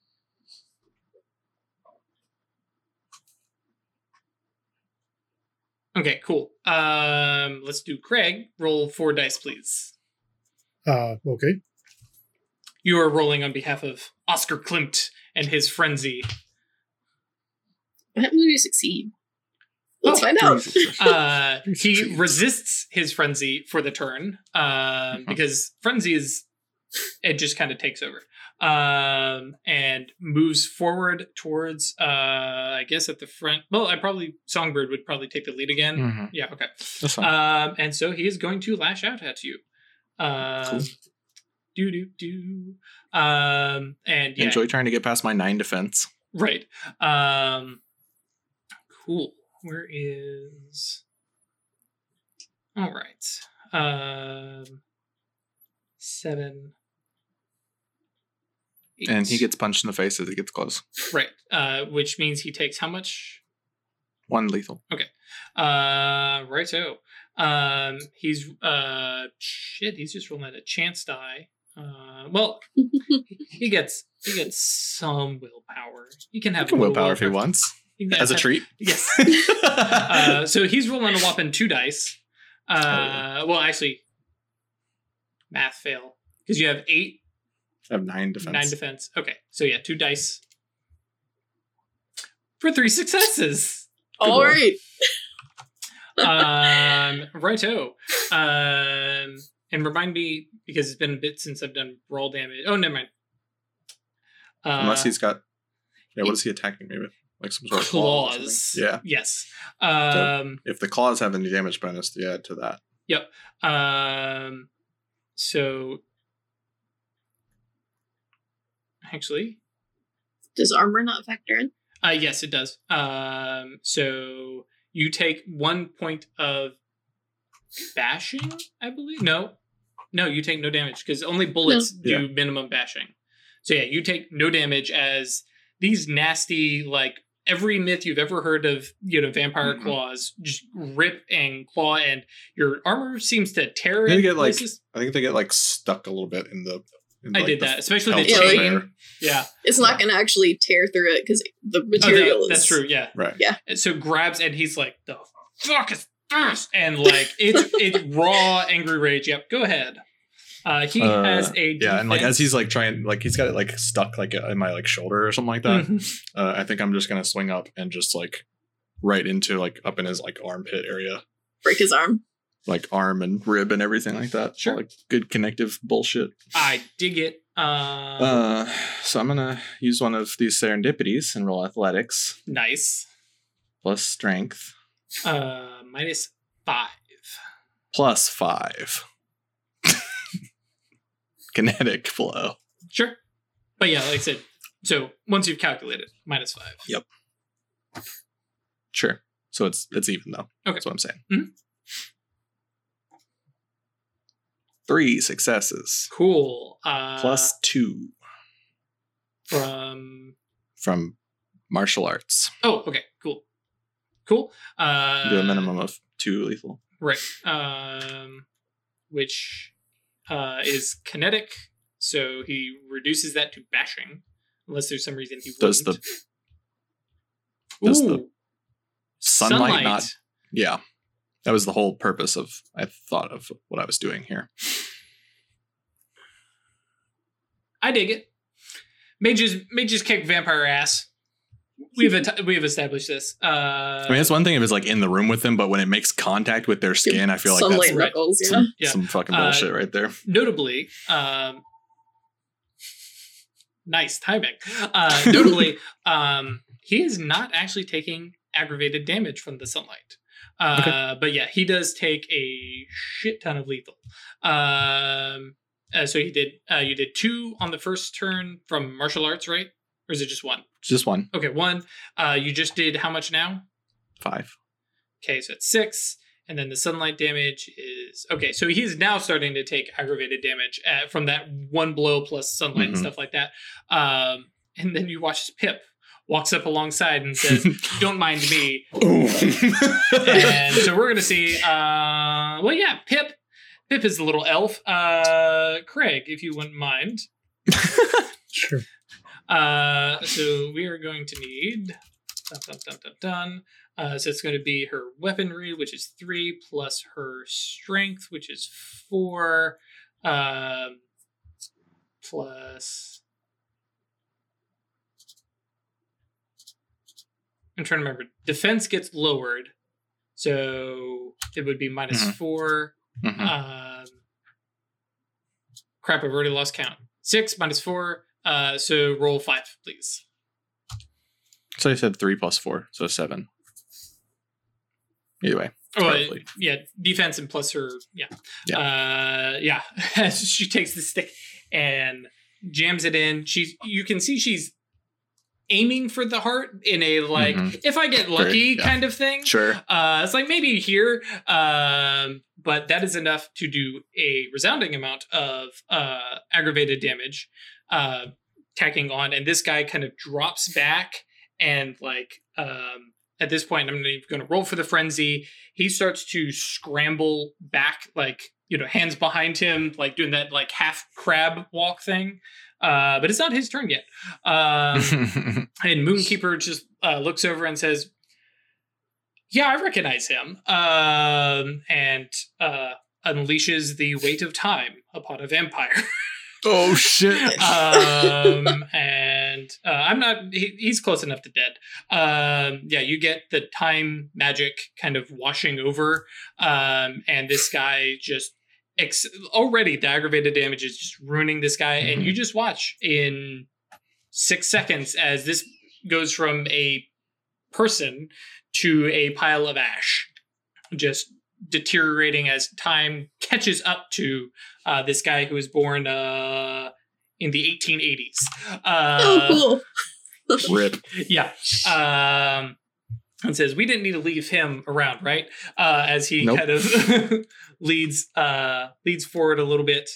Speaker 1: Okay, cool. Um, let's do Craig. Roll four dice, please.
Speaker 4: Uh, okay.
Speaker 1: You are rolling on behalf of Oscar Klimt and his frenzy.
Speaker 2: What happens if you succeed? Let's
Speaker 1: Oh,
Speaker 2: find out.
Speaker 1: Uh, he resists his frenzy for the turn um, because frenzy is it just kind of takes over um, and moves forward towards uh, I guess at the front. Well, I probably Songbird would probably take the lead again.
Speaker 3: Mhm.
Speaker 1: Yeah, okay.
Speaker 3: That's fine.
Speaker 1: Um, and so he is going to lash out at you.
Speaker 3: Cool.
Speaker 1: Do do do. Um, and yeah,
Speaker 3: Enjoy trying to get past my nine defense.
Speaker 1: Right. Um cool. Where is All right. Um 7
Speaker 3: And he gets punched in the face as he gets close.
Speaker 1: right. Uh which means he takes how much?
Speaker 3: One lethal. Okay.
Speaker 1: Uh right so. Um he's uh shit, he's just rolling a chance die. Uh well, he gets he gets some willpower. He can
Speaker 3: He
Speaker 1: have
Speaker 3: can
Speaker 1: a
Speaker 3: willpower if he wants.
Speaker 1: He
Speaker 3: As a
Speaker 1: have-
Speaker 3: treat.
Speaker 1: Yes. uh, so he's rolling a whopping two dice. Uh,
Speaker 3: yeah.
Speaker 1: Well, actually, math fail because you have eight,
Speaker 3: I have nine defense.
Speaker 1: nine defense. Okay, so yeah, two dice for three successes.
Speaker 3: Good
Speaker 2: All
Speaker 3: roll.
Speaker 2: right.
Speaker 1: Um, righto. Um, and remind me because it's been a bit since I've done roll damage. Oh, never mind. Uh,
Speaker 3: Unless he's got. Yeah, what is he attacking me with? Like some sort of claws. or. Yeah.
Speaker 1: Yes. Um.
Speaker 3: If the claws have any damage bonus, you add to that. Yep.
Speaker 1: Um, so actually,
Speaker 2: Does armor not factor in?
Speaker 1: uh, yes, it does. Um, so you take one point of bashing, I believe. No, no, you take no damage because only bullets
Speaker 3: No.
Speaker 1: do minimum bashing. So yeah, you take no damage as these nasty like. Every myth you've ever heard of, you know, vampire
Speaker 3: Mhm.
Speaker 1: claws just rip and claw, and your armor seems to tear
Speaker 3: They get, like,
Speaker 1: places.
Speaker 3: I think they get like stuck a little bit in the. In
Speaker 1: I
Speaker 3: like,
Speaker 1: did that, especially the
Speaker 3: felt
Speaker 2: like-
Speaker 1: chain. Yeah,
Speaker 2: It's not going to actually tear through it because the
Speaker 1: Oh,
Speaker 2: material
Speaker 1: that-
Speaker 2: is.
Speaker 1: that's true. Yeah,
Speaker 3: Right.
Speaker 1: And so grabs and he's like, "The fuck is this?" And like it's it's raw angry rage. Yep, go ahead. Uh, he
Speaker 3: Uh,
Speaker 1: has a
Speaker 3: Yeah, and like as he's like trying, like he's got it like stuck like in my like shoulder or something like that.
Speaker 1: Mhm.
Speaker 3: Uh, I think I'm just gonna swing up and just like right into like up in his like armpit area,
Speaker 2: Break his arm.
Speaker 3: Like arm and rib and everything like that.
Speaker 1: Sure.
Speaker 3: like good connective bullshit.
Speaker 1: I dig it. Um,
Speaker 3: Uh, so I'm gonna use one of these serendipities and roll athletics
Speaker 1: nice.
Speaker 3: plus strength
Speaker 1: Uh, minus five.
Speaker 3: plus five. Kinetic blow.
Speaker 1: Sure, but yeah, like I said. So once you've calculated, minus five.
Speaker 3: Yep. Sure. So it's it's even though.
Speaker 1: Okay.
Speaker 3: That's what I'm saying.
Speaker 1: Mhm.
Speaker 3: Three successes
Speaker 1: Cool. Uh,
Speaker 3: plus two
Speaker 1: from.
Speaker 3: from martial arts.
Speaker 1: Oh, okay. Cool. Cool. Uh,
Speaker 3: Do a minimum of two lethal.
Speaker 1: Right. Um, which uh, is kinetic, so he reduces that to bashing, unless there's some reason he
Speaker 3: Does the
Speaker 1: wouldn't.
Speaker 3: does the
Speaker 1: Ooh,
Speaker 3: sunlight, not? Yeah, that was the whole purpose of I thought of what I was doing here.
Speaker 1: I dig it. Mages, mages kick vampire ass. We've at- we've established this. Uh,
Speaker 3: I mean, it's one thing if it's like in the room with them, but when it makes contact with their skin, I feel like
Speaker 2: Sunlight
Speaker 3: that's
Speaker 1: right.
Speaker 2: knuckles. Yeah.
Speaker 3: some,
Speaker 1: Yeah.
Speaker 3: some fucking
Speaker 1: Uh,
Speaker 3: bullshit right there.
Speaker 1: notably, um, nice timing. Uh, notably, um, he is not actually taking aggravated damage from the sunlight. Uh, But yeah, he does take a shit ton of lethal. Um, uh, so he did. Uh, you did two on the first turn from martial arts, right? Or is it just one?
Speaker 3: Just one
Speaker 1: Okay, one. Uh, you just did how much now?
Speaker 3: five.
Speaker 1: Okay, so it's six, and then the sunlight damage is okay. So he's now starting to take aggravated damage uh, from that one blow plus sunlight and
Speaker 3: Mhm.
Speaker 1: stuff like that. Um, and then you watch his Pip walks up alongside and says, "Don't mind me." And so we're gonna see. Uh, well, yeah, Pip Pip is the little elf. Uh, Craig, if you wouldn't mind.
Speaker 4: Sure.
Speaker 1: Uh, so we are going to need dun dun dun dun dun. Uh, so it's going to be her weaponry, which is three, plus her strength, which is four, um, plus. I'm trying to remember. Defense gets lowered, so it would be minus
Speaker 3: Mhm.
Speaker 1: four.
Speaker 3: Mhm.
Speaker 1: Um, crap, I've already lost count. Six minus four. Uh, so roll five, please.
Speaker 3: so I said three plus four, so seven. Either way.
Speaker 1: Oh, yeah, defense and plus her, yeah,
Speaker 3: Yeah.
Speaker 1: uh, yeah. She takes the stick and jams it in. She's, you can see she's aiming for the heart in a like,
Speaker 3: Mhm.
Speaker 1: if I get lucky
Speaker 3: yeah.
Speaker 1: kind of thing.
Speaker 3: Sure.
Speaker 1: Uh, it's like maybe here, um, but that is enough to do a resounding amount of uh, aggravated damage, uh, tacking on, and this guy kind of drops back and like um, at this point, I'm not even going to roll for the frenzy. He starts to scramble back, like you know, hands behind him, like doing that like half crab walk thing. Uh, but it's not his turn yet. Um, and Moonkeeper just uh, looks over and says, "Yeah, I recognize him," um, and uh, unleashes the weight of time upon a vampire.
Speaker 3: oh shit.
Speaker 1: um, and uh, I'm not. He, he's close enough to dead. Um, yeah, you get the time magic kind of washing over, um, and this guy just ex- already the aggravated damage is just ruining this guy, and you just watch in six seconds as this goes from a person to a pile of ash, just deteriorating as time catches up to uh, this guy who was born uh, in the 1880s. Uh,
Speaker 2: oh, cool.
Speaker 3: Rip.
Speaker 1: yeah. Um, and says, We didn't need to leave him around, right? Uh, as he
Speaker 3: Nope.
Speaker 1: kind of leads uh, leads forward a little bit,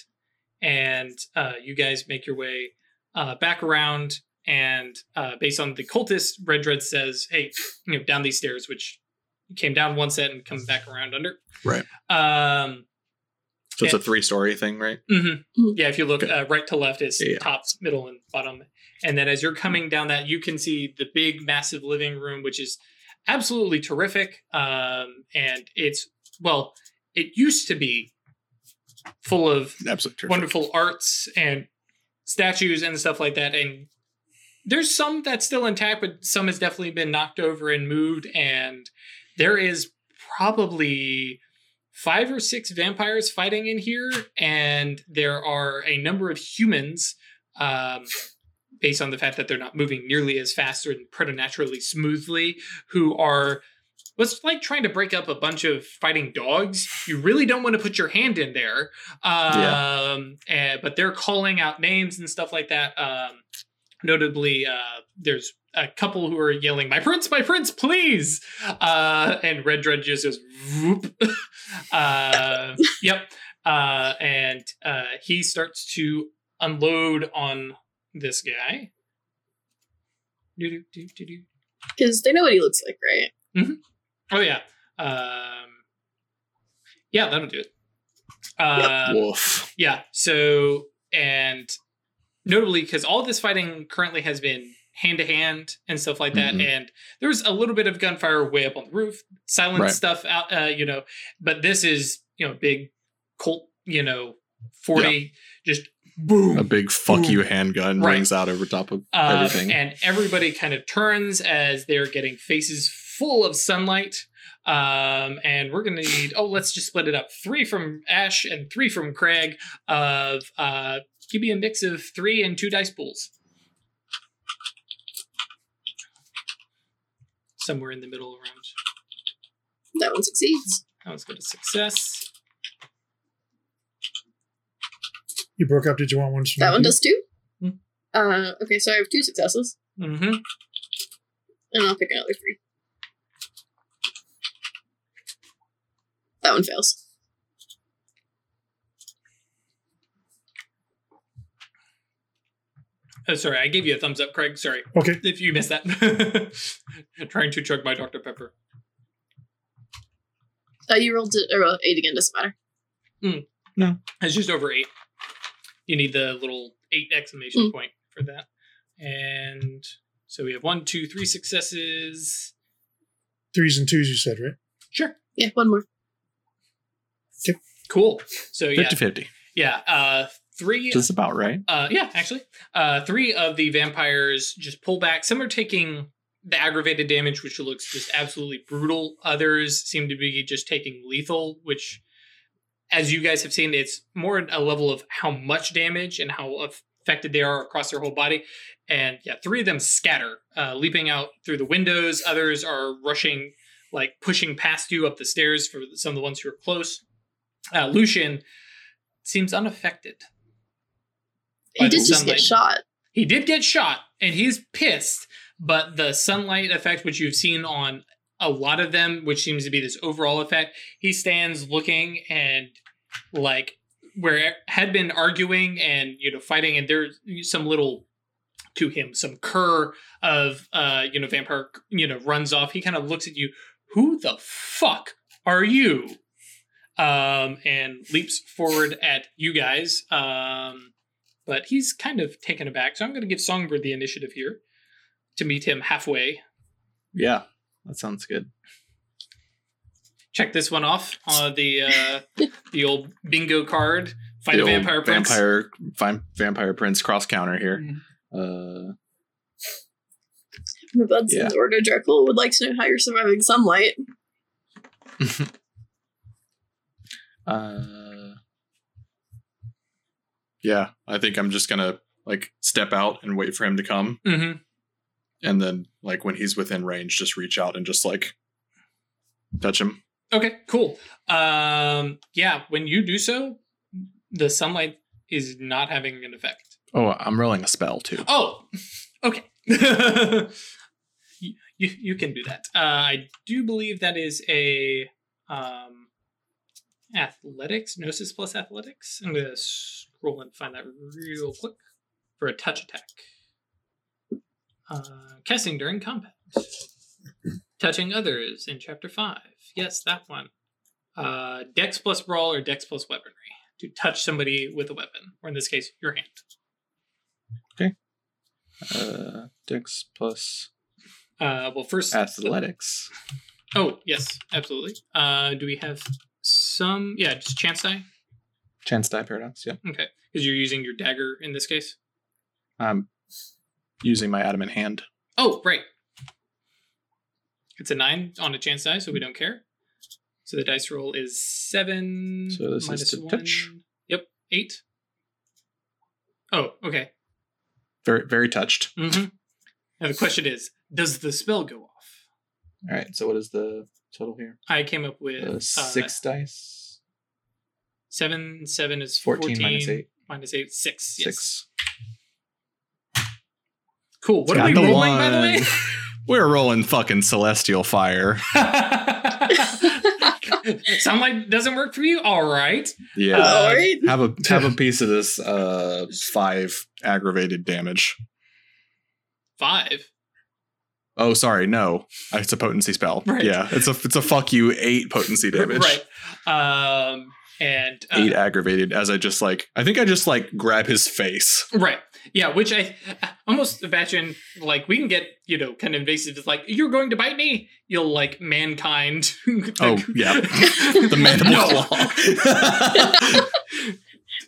Speaker 1: and uh, you guys make your way uh, back around. And uh, based on the cultist, Red Dread says, Hey, you know, down these stairs, which you came down one set and come back around under.
Speaker 3: Right.
Speaker 1: Um,
Speaker 3: So it's a three story thing, right?
Speaker 1: Mhm.
Speaker 2: Mhm.
Speaker 1: Yeah, if you look
Speaker 3: Okay.
Speaker 1: uh, right to left is
Speaker 3: Yeah.
Speaker 1: top, middle, and bottom. And then as you're coming down that, you can see the big, massive living room, which is absolutely terrific. Um, and it's, well, it used to be full of wonderful arts and statues and stuff like that. And there's some that's still intact, but some has definitely been knocked over and moved. And there is probably five or six vampires fighting in here, and there are a number of humans. Um, based on the fact that they're not moving nearly as fast or preternaturally smoothly, who are was like trying to break up a bunch of fighting dogs. You really don't want to put your hand in there. Um, and, but they're calling out names and stuff like that. Um, notably, uh, there's a couple who are yelling, "My prince, my prince, please!" Uh, and Red Dread just goes, "Whoop!" uh, yep. Uh, and uh, he starts to unload on this guy.
Speaker 2: Because they know what he looks like, right?
Speaker 1: Oh yeah. Um, yeah, that'll do it. Uh. Yeah. So, and notably, because all this fighting currently has been hand to hand and stuff like that,
Speaker 3: Mhm.
Speaker 1: and there's a little bit of gunfire way up on the roof, silent
Speaker 3: Right.
Speaker 1: stuff out, uh, you know. But this is, you know, big Colt, you know, forty, just boom,
Speaker 3: A big fuck
Speaker 1: Boom.
Speaker 3: you handgun
Speaker 1: Right.
Speaker 3: rings out over top of
Speaker 1: Uh,
Speaker 3: everything.
Speaker 1: and everybody kind of turns as they're getting faces full of sunlight. Um, and we're gonna need oh, let's just split it up. Three from Ash and three from Craig. Of uh, give me a mix of three and two dice pools. Somewhere in the middle around.
Speaker 2: That one succeeds.
Speaker 1: That one's good got a success.
Speaker 4: You broke up. Did you want one?
Speaker 2: That one does two.
Speaker 1: Hmm.
Speaker 2: Uh, okay, so I have two successes,
Speaker 1: Mm-hmm.
Speaker 2: and I'll pick another three. That one fails.
Speaker 1: Oh, sorry, I gave you a thumbs up, Craig. Sorry
Speaker 4: Okay.
Speaker 1: if you missed that. Trying to chug my Dr. Pepper.
Speaker 2: Uh, you rolled it, or uh, eight again, doesn't matter.
Speaker 3: No.
Speaker 1: It's just over eight. You need the little eight exclamation
Speaker 2: Mm.
Speaker 1: point for that. And so we have one, two, three successes.
Speaker 4: Threes and twos, you said, right?
Speaker 1: Sure.
Speaker 2: Yeah, one more.
Speaker 1: Cool. So yeah,
Speaker 3: 50 50.
Speaker 1: yeah. Uh, three.
Speaker 3: Just about right.
Speaker 1: Uh, yeah, actually, uh, three of the vampires just pull back. Some are taking the aggravated damage, which looks just absolutely brutal. Others seem to be just taking lethal, which, as you guys have seen, it's more a level of how much damage and how affected they are across their whole body. And yeah, three of them scatter, uh, leaping out through the windows. Others are rushing, like pushing past you up the stairs for some of the ones who are close. Uh, Lucian seems unaffected.
Speaker 2: He did just
Speaker 1: sunlight.
Speaker 2: get shot.
Speaker 1: He did get shot, and he's pissed. But the sunlight effect, which you've seen on a lot of them, which seems to be this overall effect, he stands looking and like where had been arguing and you know fighting, and there's some little to him some cur of uh you know vampire you know runs off. He kind of looks at you. Who the fuck are you? Um, and leaps forward at you guys. Um, but he's kind of taken aback. So I'm going to give Songbird the initiative here to meet him halfway.
Speaker 3: Yeah, that sounds good.
Speaker 1: Check this one off on the uh, the old bingo card. Fight
Speaker 3: The
Speaker 1: a vampire prince.
Speaker 3: Vampire, vi- vampire prince cross counter here.
Speaker 1: Mhm.
Speaker 3: Uh,
Speaker 2: Buds
Speaker 3: Yeah.
Speaker 2: and Ordo Dracul would like to know how you're surviving sunlight.
Speaker 3: uh, yeah, I think I'm just gonna like step out and wait for him to come,
Speaker 1: Mhm.
Speaker 3: and then like when he's within range, just reach out and just like touch him.
Speaker 1: Okay, cool. Um, yeah, when you do so, the sunlight is not having an effect.
Speaker 3: Oh, I'm rolling a spell too.
Speaker 1: Oh, okay. you, you you can do that. Uh, I do believe that is a um, athletics gnosis plus athletics. I'm gonna scroll and find that real quick for a touch attack. Uh, casting during combat, touching others in chapter five. Yes, that one. Uh, Dex plus brawl or Dex plus weaponry to touch somebody with a weapon, or in this case, your hand. Okay.
Speaker 3: Uh, Dex plus
Speaker 1: Uh, well, first
Speaker 3: athletics.
Speaker 1: Oh, yes, absolutely. Uh, do we have some? Yeah, just chance die.
Speaker 3: Chance die paradox. Yeah,
Speaker 1: Okay, because you're using your dagger in this case.
Speaker 3: I'm using my adamant hand.
Speaker 1: Oh, right. It's a nine on a chance die, so we don't care. So the dice roll is seven.
Speaker 3: So this is
Speaker 1: minus
Speaker 3: to
Speaker 1: one.
Speaker 3: touch?
Speaker 1: Yep, eight. Oh, okay.
Speaker 3: Very, very touched.
Speaker 1: Mm-hmm. Now the question is, does the spell go off?
Speaker 3: All right. So what is the total here?
Speaker 1: I came up with
Speaker 3: Uh,
Speaker 1: uh,
Speaker 3: six dice.
Speaker 1: seven. Seven is
Speaker 3: 14
Speaker 1: 14,
Speaker 3: minus eight.
Speaker 1: Minus eight, six. Yes.
Speaker 3: Six.
Speaker 1: Cool. What are
Speaker 3: Got
Speaker 1: we
Speaker 3: the
Speaker 1: rolling, by the way?
Speaker 3: We're rolling fucking celestial fire.
Speaker 1: Sunlight doesn't work for you? All right.
Speaker 3: Yeah.
Speaker 1: Uh,
Speaker 2: All right.
Speaker 3: have a have a piece of this uh five aggravated damage.
Speaker 1: Five.
Speaker 3: Oh, sorry, no. It's a potency spell.
Speaker 1: Right.
Speaker 3: Yeah, it's a it's a fuck you eight potency damage.
Speaker 1: Right. Um, and uh,
Speaker 3: Eight aggravated as I just like I think I just like grab his face.
Speaker 1: right. Yeah, which I I almost imagine like we can get, you know, kind of invasive. It's like, you're going to bite me. You'll like mankind.
Speaker 3: Oh, yeah. The mandible claw.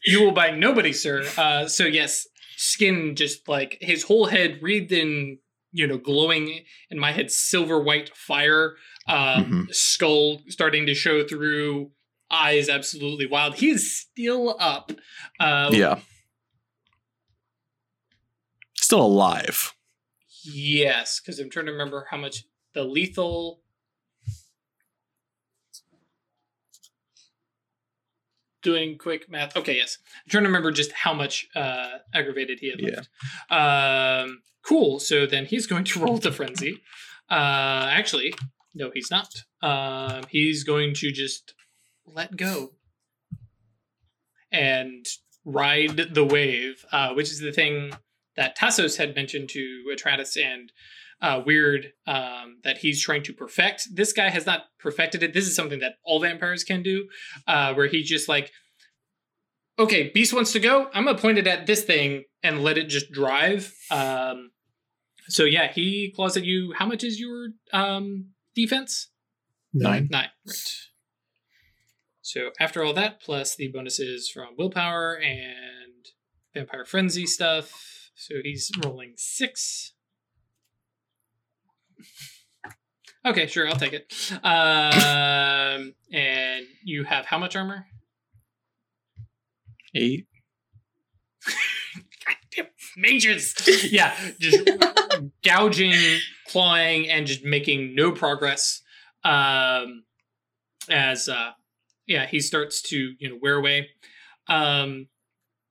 Speaker 1: you will bite nobody, sir. Uh, so yes, skin just like his whole head wreathed in, you know, glowing in my head, silver white fire. Um, Skull starting to show through. Eyes absolutely wild. He's still up. Uh,
Speaker 3: yeah. Still alive.
Speaker 1: Yes, because I'm trying to remember how much the lethal. Doing quick math. Okay, yes. I'm trying to remember just how much uh, aggravated he had
Speaker 3: Yeah.
Speaker 1: left. Um, cool. So then he's going to roll the frenzy. Uh, actually, no, he's not. Um, he's going to just let go and ride the wave, uh, which is the thing that Tassos had mentioned to Atratus and uh, Weird um, that he's trying to perfect. This guy has not perfected it. This is something that all vampires can do, uh, where he just like okay, Beast wants to go. I'm gonna point it at this thing and let it just drive. Um, so yeah, he claws at you. How much is your um defense?
Speaker 3: Nine.
Speaker 1: Nine. Right. So after all that, plus the bonuses from willpower and vampire frenzy stuff, so he's rolling six. Okay, sure, I'll take it. Um, and you have how much armor?
Speaker 3: Eight.
Speaker 1: Goddamn mages. yeah, just gouging, clawing, and just making no progress. Um, as uh, yeah, he starts to you know wear away. Um,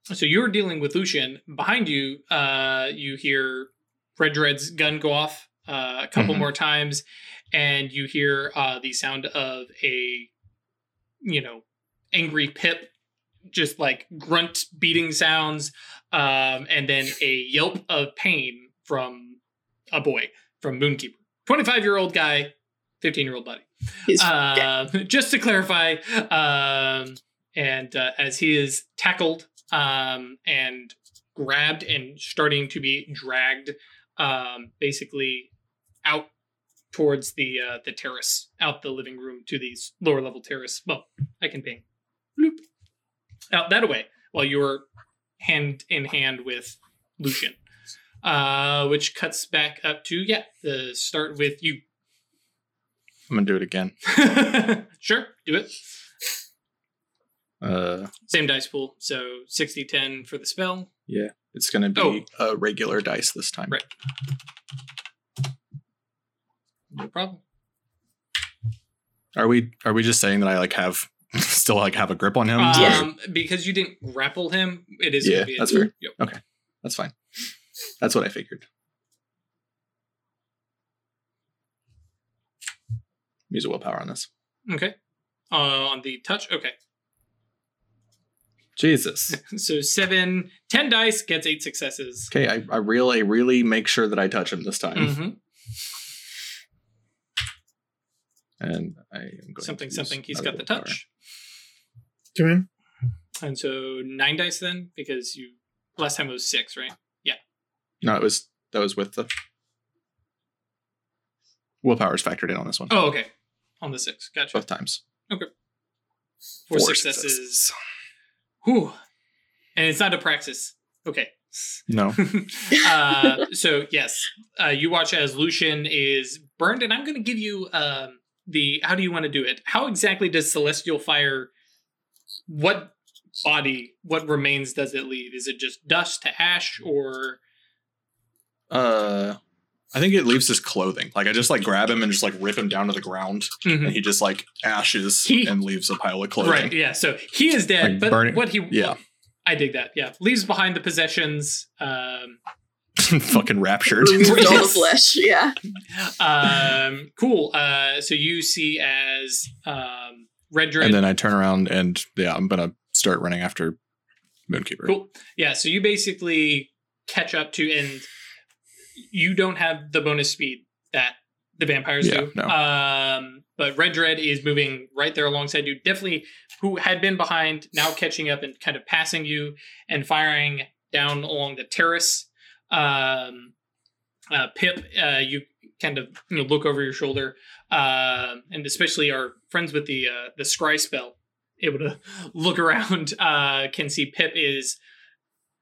Speaker 1: so you're dealing with Lucian. Behind you, uh, you hear Red Dread's gun go off uh, a couple
Speaker 3: Mhm.
Speaker 1: more times, and you hear uh, the sound of a you know angry Pip, just like grunt beating sounds, um, and then a yelp of pain from a boy from Moonkeeper, twenty-five year old guy, fifteen year old buddy. Uh, just to clarify, um, and uh, as he is tackled um, and grabbed and starting to be dragged, um, basically out towards the uh, the terrace, out the living room to these lower level terrace. Well, I can ping, bloop, out that way while you're hand in hand with Lucian. Uh, which cuts back up to yeah, the start with you
Speaker 3: I'm gonna do it again.
Speaker 1: sure, do it.
Speaker 3: Uh,
Speaker 1: Same dice pool. So 60 10 for the spell.
Speaker 3: yeah, it's gonna be a regular dice this time.
Speaker 1: Right. No problem.
Speaker 3: Are we are we just saying that I like have still like have a grip on him?
Speaker 2: Yeah.
Speaker 1: Um, because you didn't grapple him, it is
Speaker 3: Yeah,
Speaker 1: gonna be
Speaker 3: that's fair.
Speaker 1: Yep.
Speaker 3: Okay, that's fine. That's what I figured. Use a willpower on this.
Speaker 1: Okay. Uh, on the touch, okay.
Speaker 3: Jesus.
Speaker 1: So seven, 10 dice gets eight successes.
Speaker 3: Okay, I, I really really make sure that I touch him this time.
Speaker 1: Mhm.
Speaker 3: And I am going
Speaker 1: Something,
Speaker 3: to use
Speaker 1: something. He's
Speaker 3: another
Speaker 1: got the
Speaker 3: willpower.
Speaker 1: touch.
Speaker 4: Come in.
Speaker 1: And so nine dice then, because you last time it was six, right? Yeah.
Speaker 3: No, it was that was with the willpower is factored in on this one.
Speaker 1: Oh, okay. On the six. Gotcha.
Speaker 3: Both times. Okay.
Speaker 1: Four, successes. Whew. And it's not a praxis. Okay.
Speaker 3: No.
Speaker 1: uh, so yes, uh, you watch as Lucian is burned, and I'm going to give you um, the. How do you want to do it? How exactly does celestial fire? What body? What remains does it leave? Is it just dust to ash, or
Speaker 3: Uh I think it leaves his clothing. Like I just like grab him and just like rip him down to the ground, and he just like ashes
Speaker 1: He-
Speaker 3: and leaves a pile of clothing.
Speaker 1: right? Yeah. So he is dead,
Speaker 3: Like
Speaker 1: but
Speaker 3: burning-
Speaker 1: what he?
Speaker 3: yeah.
Speaker 1: I dig that. Yeah, leaves behind the possessions. Um,
Speaker 3: Fucking raptured.
Speaker 2: All flesh. Yeah.
Speaker 1: um, cool. Uh, so you see as um, Red Dread.
Speaker 3: and then I turn around and yeah, I'm gonna start running after Moonkeeper.
Speaker 1: Cool. Yeah, so you basically catch up to, and you don't have the bonus speed that the vampires
Speaker 3: Yeah,
Speaker 1: do.
Speaker 3: no.
Speaker 1: Um, but Red Dread is moving right there alongside you. Definitely, who had been behind, now catching up and kind of passing you and firing down along the terrace. Um, uh, Pip, uh, you kind of you know look over your shoulder, uh, and especially our friends with the uh, the scry spell, able to look around, uh, can see Pip is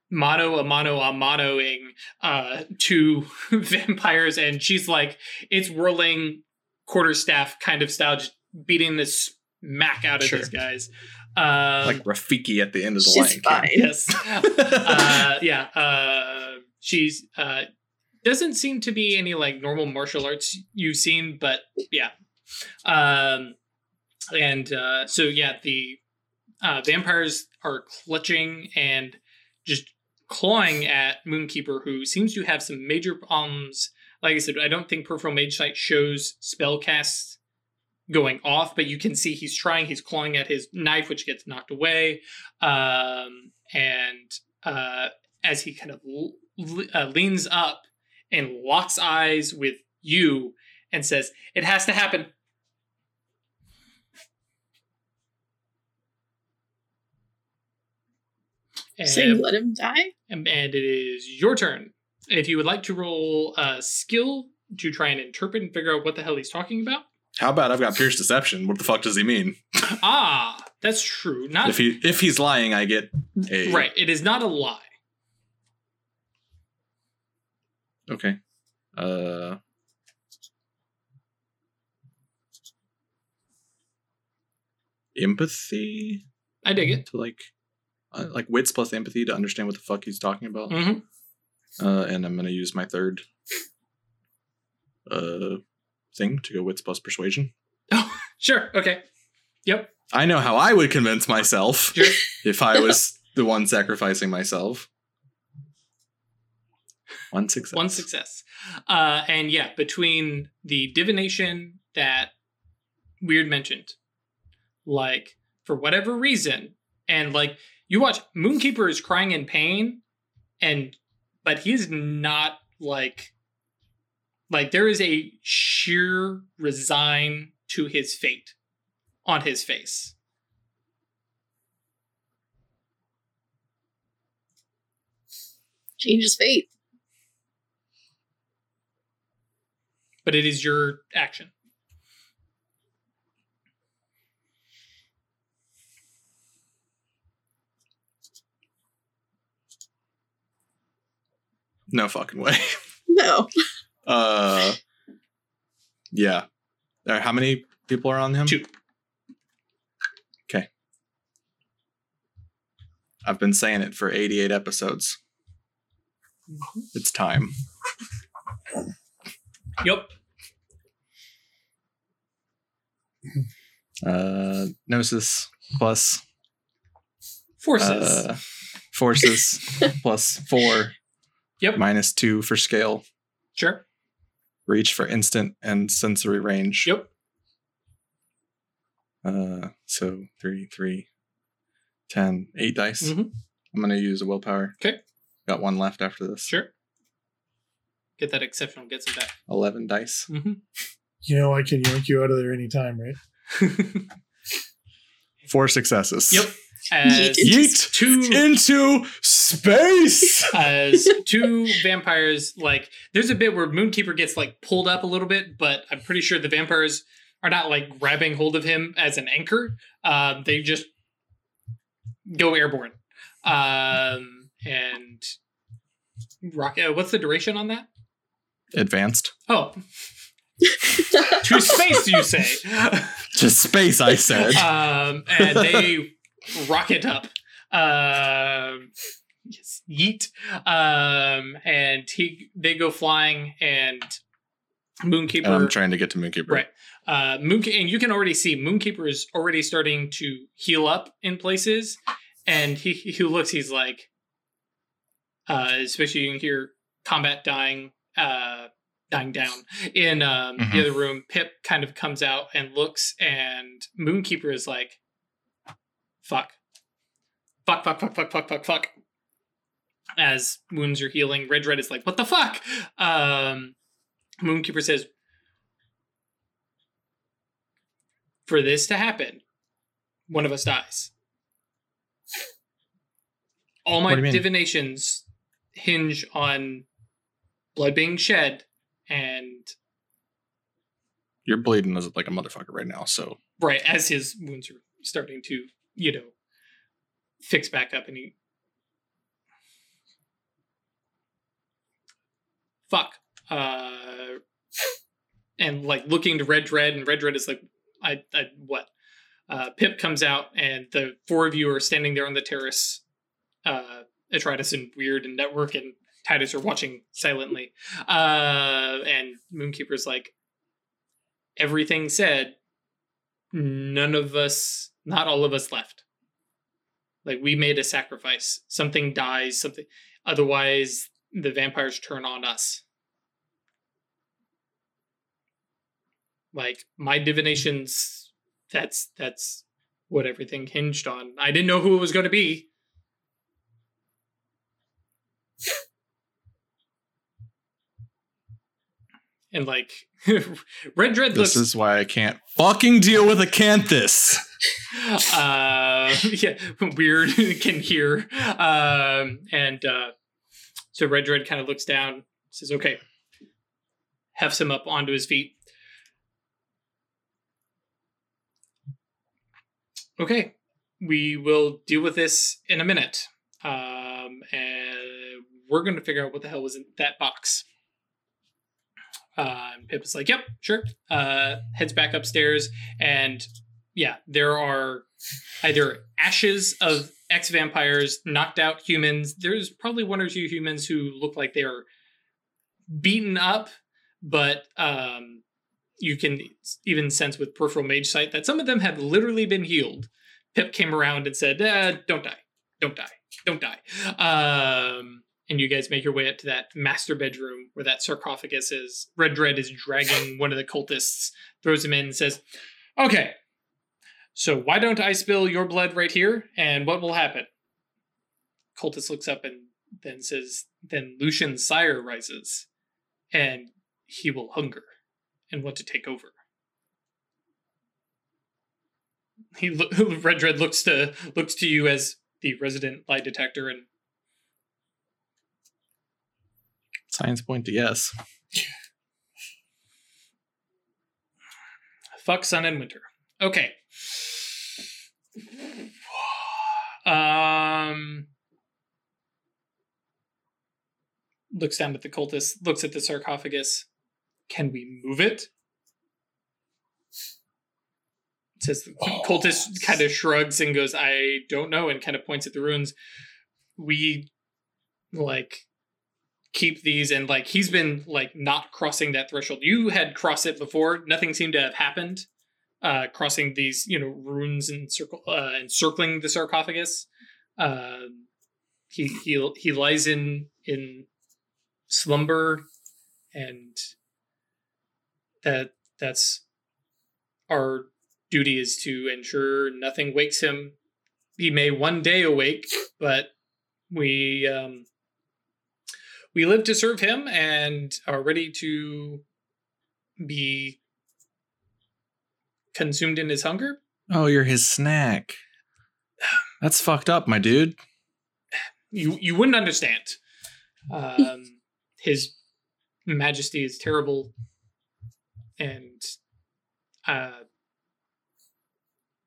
Speaker 1: motto a motto a mottoing uh, two vampires, and she's like it's whirling quarterstaff kind of style, just beating this smack out of
Speaker 3: Sure.
Speaker 1: these guys. Um,
Speaker 3: like Rafiki at the end of the
Speaker 2: She's
Speaker 3: line.
Speaker 1: yes, uh, yeah. Uh, she's uh, doesn't seem to be any like normal martial arts you've seen, but yeah. Um, and uh, so yeah, the uh, vampires are clutching and just clawing at Moonkeeper, who seems to have some major problems. Like I said, I don't think Peripheral Mage Sight shows spell casts going off, but you can see he's trying. He's clawing at his knife, which gets knocked away. Um, and uh, as he kind of uh, leans up and locks eyes with you and says, "It has to happen." And,
Speaker 2: Saying let him die?
Speaker 1: and and it is your turn. If you would like to roll a skill to try and interpret and figure out what the hell he's talking about.
Speaker 3: How about I've got pierce deception? What the fuck does he mean?
Speaker 1: Ah, that's true. Not
Speaker 3: If he if he's lying, I get a
Speaker 1: right. It is not a lie.
Speaker 3: Okay. Uh empathy
Speaker 1: I dig it.
Speaker 3: to like uh, like wits plus empathy to understand what the fuck he's talking about.
Speaker 1: hmm
Speaker 3: Uh and I'm going to use my third uh thing to go wits plus persuasion.
Speaker 1: Oh, sure. Okay. Yep.
Speaker 3: I know how I would convince myself
Speaker 1: Sure.
Speaker 3: if I was the one sacrificing myself. One success.
Speaker 1: One success. Uh, and yeah, between the divination that Weird mentioned, like for whatever reason, and like you watch Moonkeeper is crying in pain, and but he's not like like there is a sheer resign to his fate on his face.
Speaker 2: Changes fate.
Speaker 1: But it is your action.
Speaker 3: No fucking way.
Speaker 2: No.
Speaker 3: Uh, yeah. Uh, how many people are on him?
Speaker 1: Two.
Speaker 3: Okay. I've been saying it for 88 episodes. It's time.
Speaker 1: Yep.
Speaker 3: Uh, Gnosis plus
Speaker 1: Forces.
Speaker 3: uh, forces plus four.
Speaker 1: Yep.
Speaker 3: Minus two for scale.
Speaker 1: sure.
Speaker 3: Reach for instant and sensory range.
Speaker 1: Yep.
Speaker 3: Uh, so three, three, ten, eight dice.
Speaker 1: Mhm.
Speaker 3: I'm gonna use a willpower.
Speaker 1: 'Kay.
Speaker 3: Got one left after this.
Speaker 1: Sure. Get that exceptional, get some back.
Speaker 3: Eleven dice.
Speaker 1: Mm-hmm.
Speaker 4: You know I can yank you out of there anytime, right?
Speaker 3: Four successes.
Speaker 1: Yep. As
Speaker 3: Yeet
Speaker 1: two
Speaker 3: into space.
Speaker 1: as two vampires like there's a bit where Moonkeeper gets like pulled up a little bit, but I'm pretty sure the vampires are not like grabbing hold of him as an anchor. Um, they just go airborne. Um, and rock. Uh, what's the duration on that?
Speaker 3: Advanced.
Speaker 1: Oh, to space, you say?
Speaker 3: Just space, I said.
Speaker 1: um, and they rocket up. Um, yes, yeet. Um, and he they go flying, and Moonkeeper.
Speaker 3: And I'm trying to get to Moonkeeper.
Speaker 1: Right. Uh, Moon and you can already see Moonkeeper is already starting to heal up in places, and he he looks. He's like, uh, especially you can hear combat dying, uh, dying down in um,
Speaker 3: Mhm.
Speaker 1: the other room. Pip kind of comes out and looks, and Moonkeeper is like, "Fuck, fuck, fuck, fuck, fuck, fuck, fuck, fuck." As wounds are healing, Red Dread is like, "What the fuck?" Um, Moonkeeper says, for this to happen, one of us dies. All my
Speaker 3: What do you mean?
Speaker 1: divinations hinge on blood being shed and
Speaker 3: You're bleeding as like a motherfucker right now, so
Speaker 1: right as his wounds are starting to, you know, fix back up and he fuck. Uh and like looking to Red Dread and Red Dread is like I I what? Uh Pip comes out and the four of you are standing there on the terrace. Uh Atratus and Weird and Network and Titus are watching silently. Uh and Moonkeeper's like everything said, none of us not all of us left. Like we made a sacrifice. Something dies, something otherwise the vampires turn on us. Like my divinations that's that's what everything hinged on. I didn't know who it was going to be. And like Red Dread
Speaker 3: this
Speaker 1: looks
Speaker 3: is why I can't fucking deal with Acanthus.
Speaker 1: uh, yeah, weird can hear. Um, and uh, so Red Dread kind of looks down, says, "Okay," hefts him up onto his feet. Okay, we will deal with this in a minute. Um, and we're going to figure out what the hell was in that box. Uh, is like, "Yep, sure." Uh, heads back upstairs, and yeah, there are either ashes of ex vampires, knocked out humans. There's probably one or two humans who look like they are beaten up, but um, you can even sense with peripheral mage sight that some of them have literally been healed. Pip came around and said, eh, "Don't die, don't die, don't die." Um, and you guys make your way up to that master bedroom where that sarcophagus is. Red Dread is dragging one of the cultists, throws him in, and says, "Okay, so why don't I spill your blood right here, and what will happen?" Cultist looks up and then says, "Then Lucian's sire rises, and he will hunger and want to take over." He Red Dread looks to looks to you as the resident lie detector and
Speaker 3: Science point to yes.
Speaker 1: Fuck sun and winter. Okay. Um looks down at the cultist, looks at the sarcophagus. Can we move it? Says the cultist kind of shrugs and goes, I don't know, and kind of points at the runes. We like keep these and like he's been like not crossing that threshold. You had crossed it before. Nothing seemed to have happened. Uh, crossing these, you know, runes and circle uh, encircling the sarcophagus. Uh, he he he lies in in slumber, and that that's our duty is to ensure nothing wakes him. He may one day awake, but we um, we live to serve him and are ready to be consumed in his hunger.
Speaker 3: Oh, you're his snack. That's fucked up, my dude.
Speaker 1: You you wouldn't understand. Um, his majesty is terrible, and uh,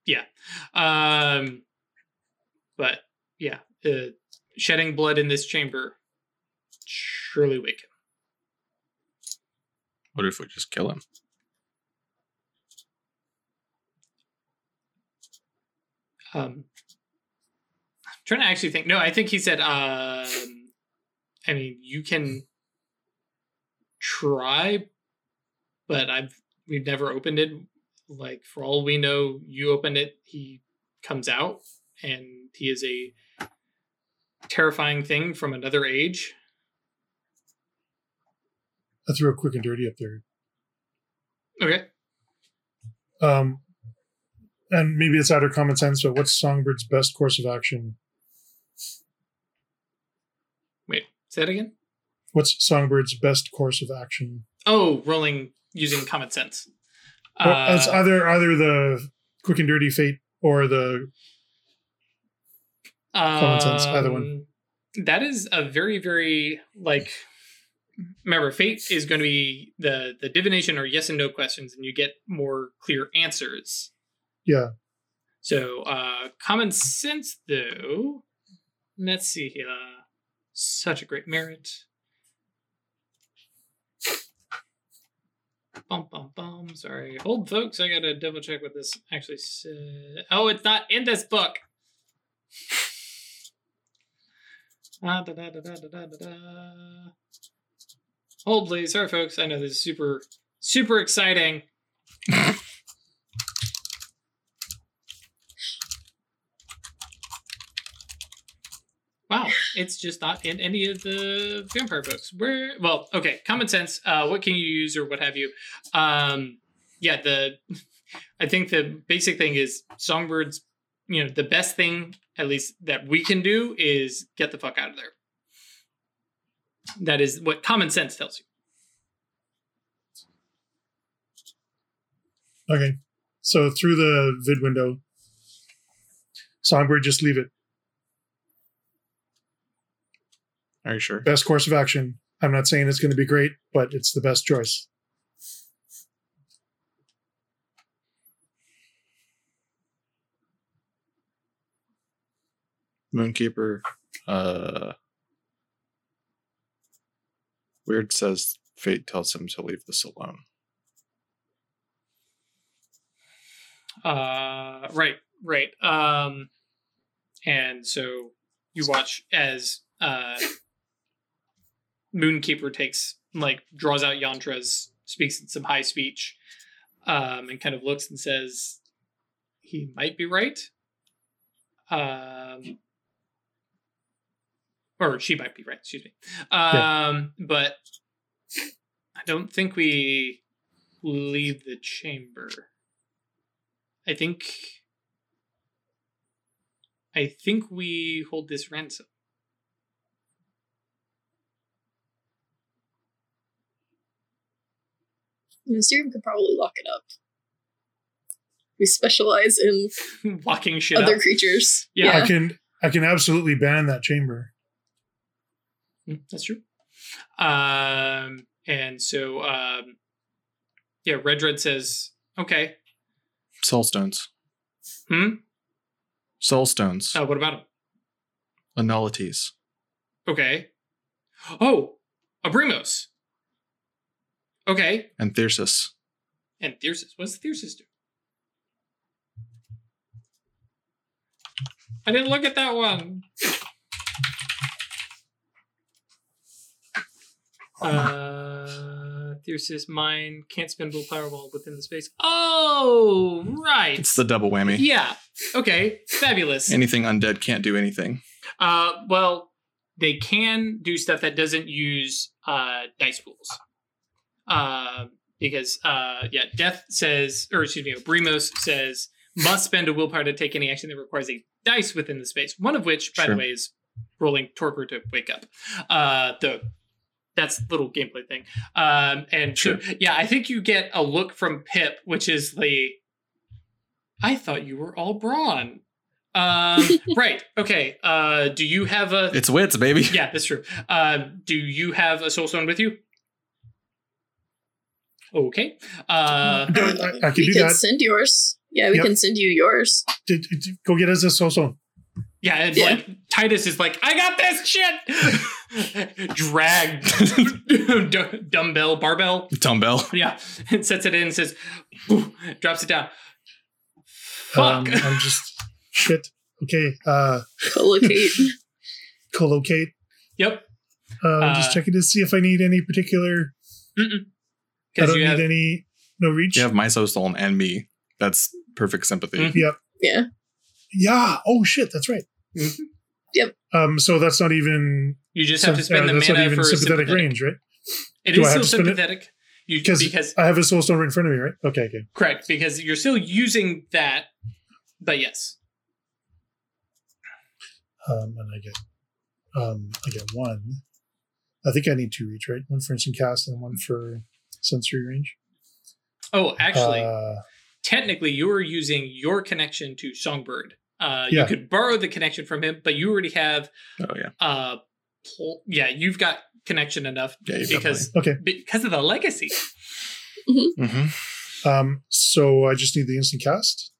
Speaker 1: yeah, um, but yeah, uh, shedding blood in this chamber surely wake him.
Speaker 3: What if we just kill him?
Speaker 1: Um, I'm trying to actually think. No, I think he said. Um, I mean, you can try, but I've we've never opened it. Like for all we know, you opened it, he comes out, and he is a terrifying thing from another age.
Speaker 4: I threw a quick and dirty up there.
Speaker 1: Okay.
Speaker 4: Um, and maybe it's out of common sense, but what's Songbird's best course of action?
Speaker 1: Wait, say that again.
Speaker 4: What's Songbird's best course of action?
Speaker 1: Oh, rolling using common sense.
Speaker 4: Well, it's
Speaker 1: Uh,
Speaker 4: either either the quick and dirty fate or the common sense, either one.
Speaker 1: Um, That is a very, very like remember fate is going to be the the divination or yes and no questions and you get more clear answers.
Speaker 4: Yeah.
Speaker 1: So uh common sense though let's see here. Uh, such a great merit. Bum bum bum. Sorry. Hold folks. I gotta double check what this actually said oh it's not in this book. Ah, da, da, da, da, da, da, da. Hold, please. Sorry, folks. I know this is super, super exciting. Wow, it's just not in any of the vampire books. Where, well, okay, common sense. Uh, what can you use or what have you? Um, yeah, the I think the basic thing is songbirds. You know, the best thing, at least that we can do, is get the fuck out of there. That is what common sense tells you.
Speaker 4: Okay. So through the vid window, Songbird, just leave it.
Speaker 3: Are you sure?
Speaker 4: Best course of action. I'm not saying it's going to be great, but it's the best choice.
Speaker 3: Moonkeeper. Uh, Weird says fate tells him to leave this alone.
Speaker 1: Uh, right, right. Um, and so you watch as uh, Moonkeeper takes like draws out yantras, speaks in some high speech, um, and kind of looks and says, "He might be right." Um, or she might be right. Excuse me. Um, but I don't think we leave the chamber. I think I think we hold this ransom.
Speaker 2: Mysterium could probably lock it up. We specialize in
Speaker 1: Locking shit
Speaker 2: other
Speaker 1: up.
Speaker 2: creatures.
Speaker 1: Yeah.
Speaker 4: I can I can absolutely ban that chamber.
Speaker 1: Mm, That's true. Um, and so um, yeah, Red Dread says, "Okay,
Speaker 3: Soul stones.
Speaker 1: hmm.
Speaker 3: Soul stones.
Speaker 1: Uh, what about him?
Speaker 3: A nullities.
Speaker 1: Okay. Oh, Obrimos. Okay,
Speaker 3: And Thyrsus.
Speaker 1: and Thyrsus. What's Thyrsus do? I didn't look at that one. Uh, mine can't spend willpower while within the space. Oh, right.
Speaker 3: It's the double whammy.
Speaker 1: yeah. Okay. Fabulous.
Speaker 3: Anything undead can't do anything.
Speaker 1: Uh, well, they can do stuff that doesn't use uh, dice pools. Uh, because uh, yeah, Death says, or excuse me, Brimos says must spend a willpower to take any action that requires a dice within the space. One of which, by
Speaker 3: Sure.
Speaker 1: the way, is rolling torpor to wake up. Uh, the that's a little gameplay thing. Um, and so, yeah, I think you get a look from Pip, which is the. I thought you were all brawn. Um, right. Okay. Uh, do you have a?
Speaker 3: It's wits, baby.
Speaker 1: yeah, that's true. Uh, do you have a soul stone with you? Okay. Uh,
Speaker 4: I, I can
Speaker 2: we
Speaker 4: do
Speaker 2: can
Speaker 4: that.
Speaker 2: send yours. Yeah, we
Speaker 4: Yep.
Speaker 2: can send you yours.
Speaker 4: D- d- d- Go get us a soul stone.
Speaker 1: yeah, and
Speaker 2: Yeah.
Speaker 1: like Titus is like, I got this shit. Drag d- dumbbell barbell.
Speaker 3: Dumbbell.
Speaker 1: Yeah, and sets it in and says, "Ooh," drops it down. Fuck.
Speaker 4: Um, I'm just shit. Okay. Uh,
Speaker 2: Collocate.
Speaker 4: collocate.
Speaker 1: yep.
Speaker 4: Uh, I'm
Speaker 1: Uh,
Speaker 4: just checking to see if I need any particular. I don't
Speaker 1: you
Speaker 4: need
Speaker 1: have
Speaker 4: any. No reach.
Speaker 3: You have my soul stone and me. That's perfect sympathy.
Speaker 1: Mhm.
Speaker 4: Yep.
Speaker 2: yeah.
Speaker 4: Yeah. Oh shit. That's right.
Speaker 1: Mhm.
Speaker 2: Yep.
Speaker 4: Um. So that's not even.
Speaker 1: you just have to spend
Speaker 4: uh,
Speaker 1: the
Speaker 4: that's not
Speaker 1: mana
Speaker 4: even
Speaker 1: for
Speaker 4: sympathetic,
Speaker 1: sympathetic
Speaker 4: range, right?
Speaker 1: It
Speaker 4: Do
Speaker 1: is
Speaker 4: I have
Speaker 1: still
Speaker 4: to spend it?
Speaker 1: sympathetic. You,
Speaker 4: Because
Speaker 1: because
Speaker 4: I have a soul stone right in front of me, right? Okay. Okay.
Speaker 1: correct because you're still using that, but yes.
Speaker 4: Um. And I get. Um. I get one. I think I need two reach, right? One for instant cast and one for sensory range.
Speaker 1: Oh, actually,
Speaker 4: Uh,
Speaker 1: technically, you are using your connection to Songbird. Uh,
Speaker 4: Yeah.
Speaker 1: You could borrow the connection from him, but you already have.
Speaker 3: Oh yeah.
Speaker 1: Uh, pl- yeah, you've got connection enough
Speaker 3: Yeah,
Speaker 1: because
Speaker 4: okay.
Speaker 1: because of the legacy.
Speaker 3: Mm-hmm.
Speaker 4: Um. So I just need the instant cast.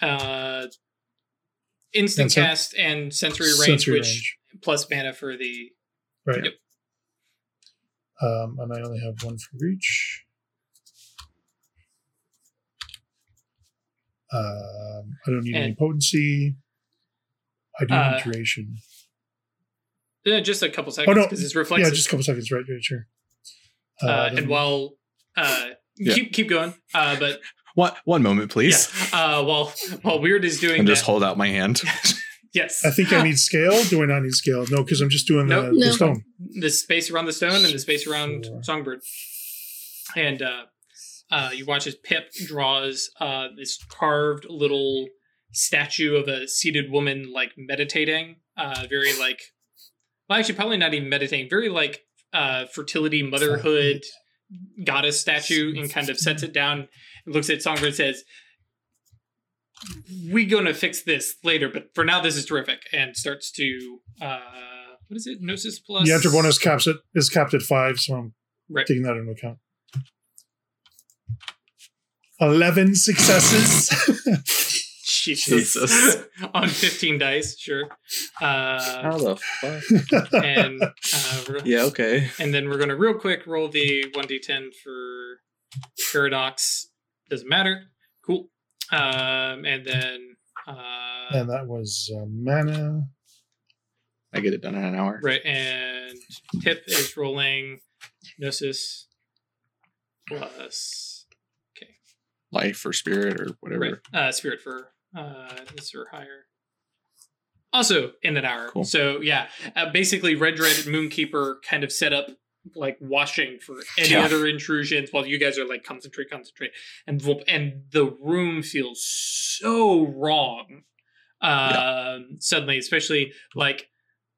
Speaker 1: Uh, instant
Speaker 4: And sen-
Speaker 1: cast and sensory range,
Speaker 4: sensory
Speaker 1: which
Speaker 4: range.
Speaker 1: plus mana for the.
Speaker 4: Right.
Speaker 1: Yep.
Speaker 4: Um, and I only have one for reach. Um, I don't need any potency. I do
Speaker 1: Uh,
Speaker 4: need duration.
Speaker 1: Yeah, just a couple seconds Oh
Speaker 4: no.
Speaker 1: because it's reflexive.
Speaker 4: Yeah, just a couple seconds. Right, right, sure.
Speaker 1: uh,
Speaker 4: then-
Speaker 1: and while uh,
Speaker 3: Yeah.
Speaker 1: keep keep going, uh, but
Speaker 3: One one moment, please.
Speaker 1: yeah, uh, while while Weird is doing
Speaker 3: And
Speaker 1: that,
Speaker 3: just hold out my hand.
Speaker 1: yes,
Speaker 4: I think I need scale. Do I not need scale? No, because I'm just doing the,
Speaker 1: Nope.
Speaker 4: the
Speaker 2: No.
Speaker 4: stone.
Speaker 1: the space around the stone and the space around
Speaker 4: Four.
Speaker 1: Songbird. And uh, uh, you watch as Pip draws uh, this carved little statue of a seated woman, like meditating. Uh, very like, well, actually, probably not even meditating. Very like uh, fertility, motherhood goddess statue, and kind of sets it down. and looks at Songbird and says, "We're gonna fix this later, but for now this is terrific. And starts to uh what is it? Gnosis plus
Speaker 4: The enter bonus caps it is capped at five, so I'm
Speaker 1: Right.
Speaker 4: taking that into account. Eleven successes.
Speaker 1: Jesus.
Speaker 3: Jesus.
Speaker 1: on 15 dice, sure. Uh
Speaker 3: How the fuck?
Speaker 1: and uh,
Speaker 3: yeah, okay.
Speaker 1: and then we're gonna real quick roll the 1d10 for paradox. Doesn't matter. Cool. Um and then uh
Speaker 4: and that was uh, mana.
Speaker 3: I get it done in an hour.
Speaker 1: Right, and Pip is rolling Gnosis plus
Speaker 3: Life or spirit or whatever.
Speaker 1: right, uh, Spirit for uh, this or higher. Also in an hour.
Speaker 3: Cool.
Speaker 1: So yeah, uh, basically Red Dread and Moonkeeper kind of set up like washing for any
Speaker 3: Yeah.
Speaker 1: other intrusions while you guys are like concentrate, concentrate, and and the room feels so wrong. Um, suddenly, especially like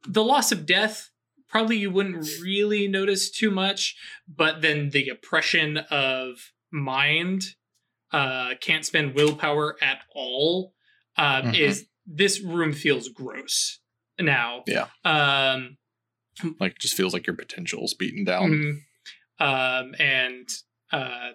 Speaker 1: the loss of death probably you wouldn't really notice too much but then the oppression of mind uh can't spend willpower at all um
Speaker 3: Mhm.
Speaker 1: is this room feels gross now
Speaker 3: Yeah.
Speaker 1: um
Speaker 3: Like it just feels like your potential's beaten down.
Speaker 1: Mhm. Um, and uh,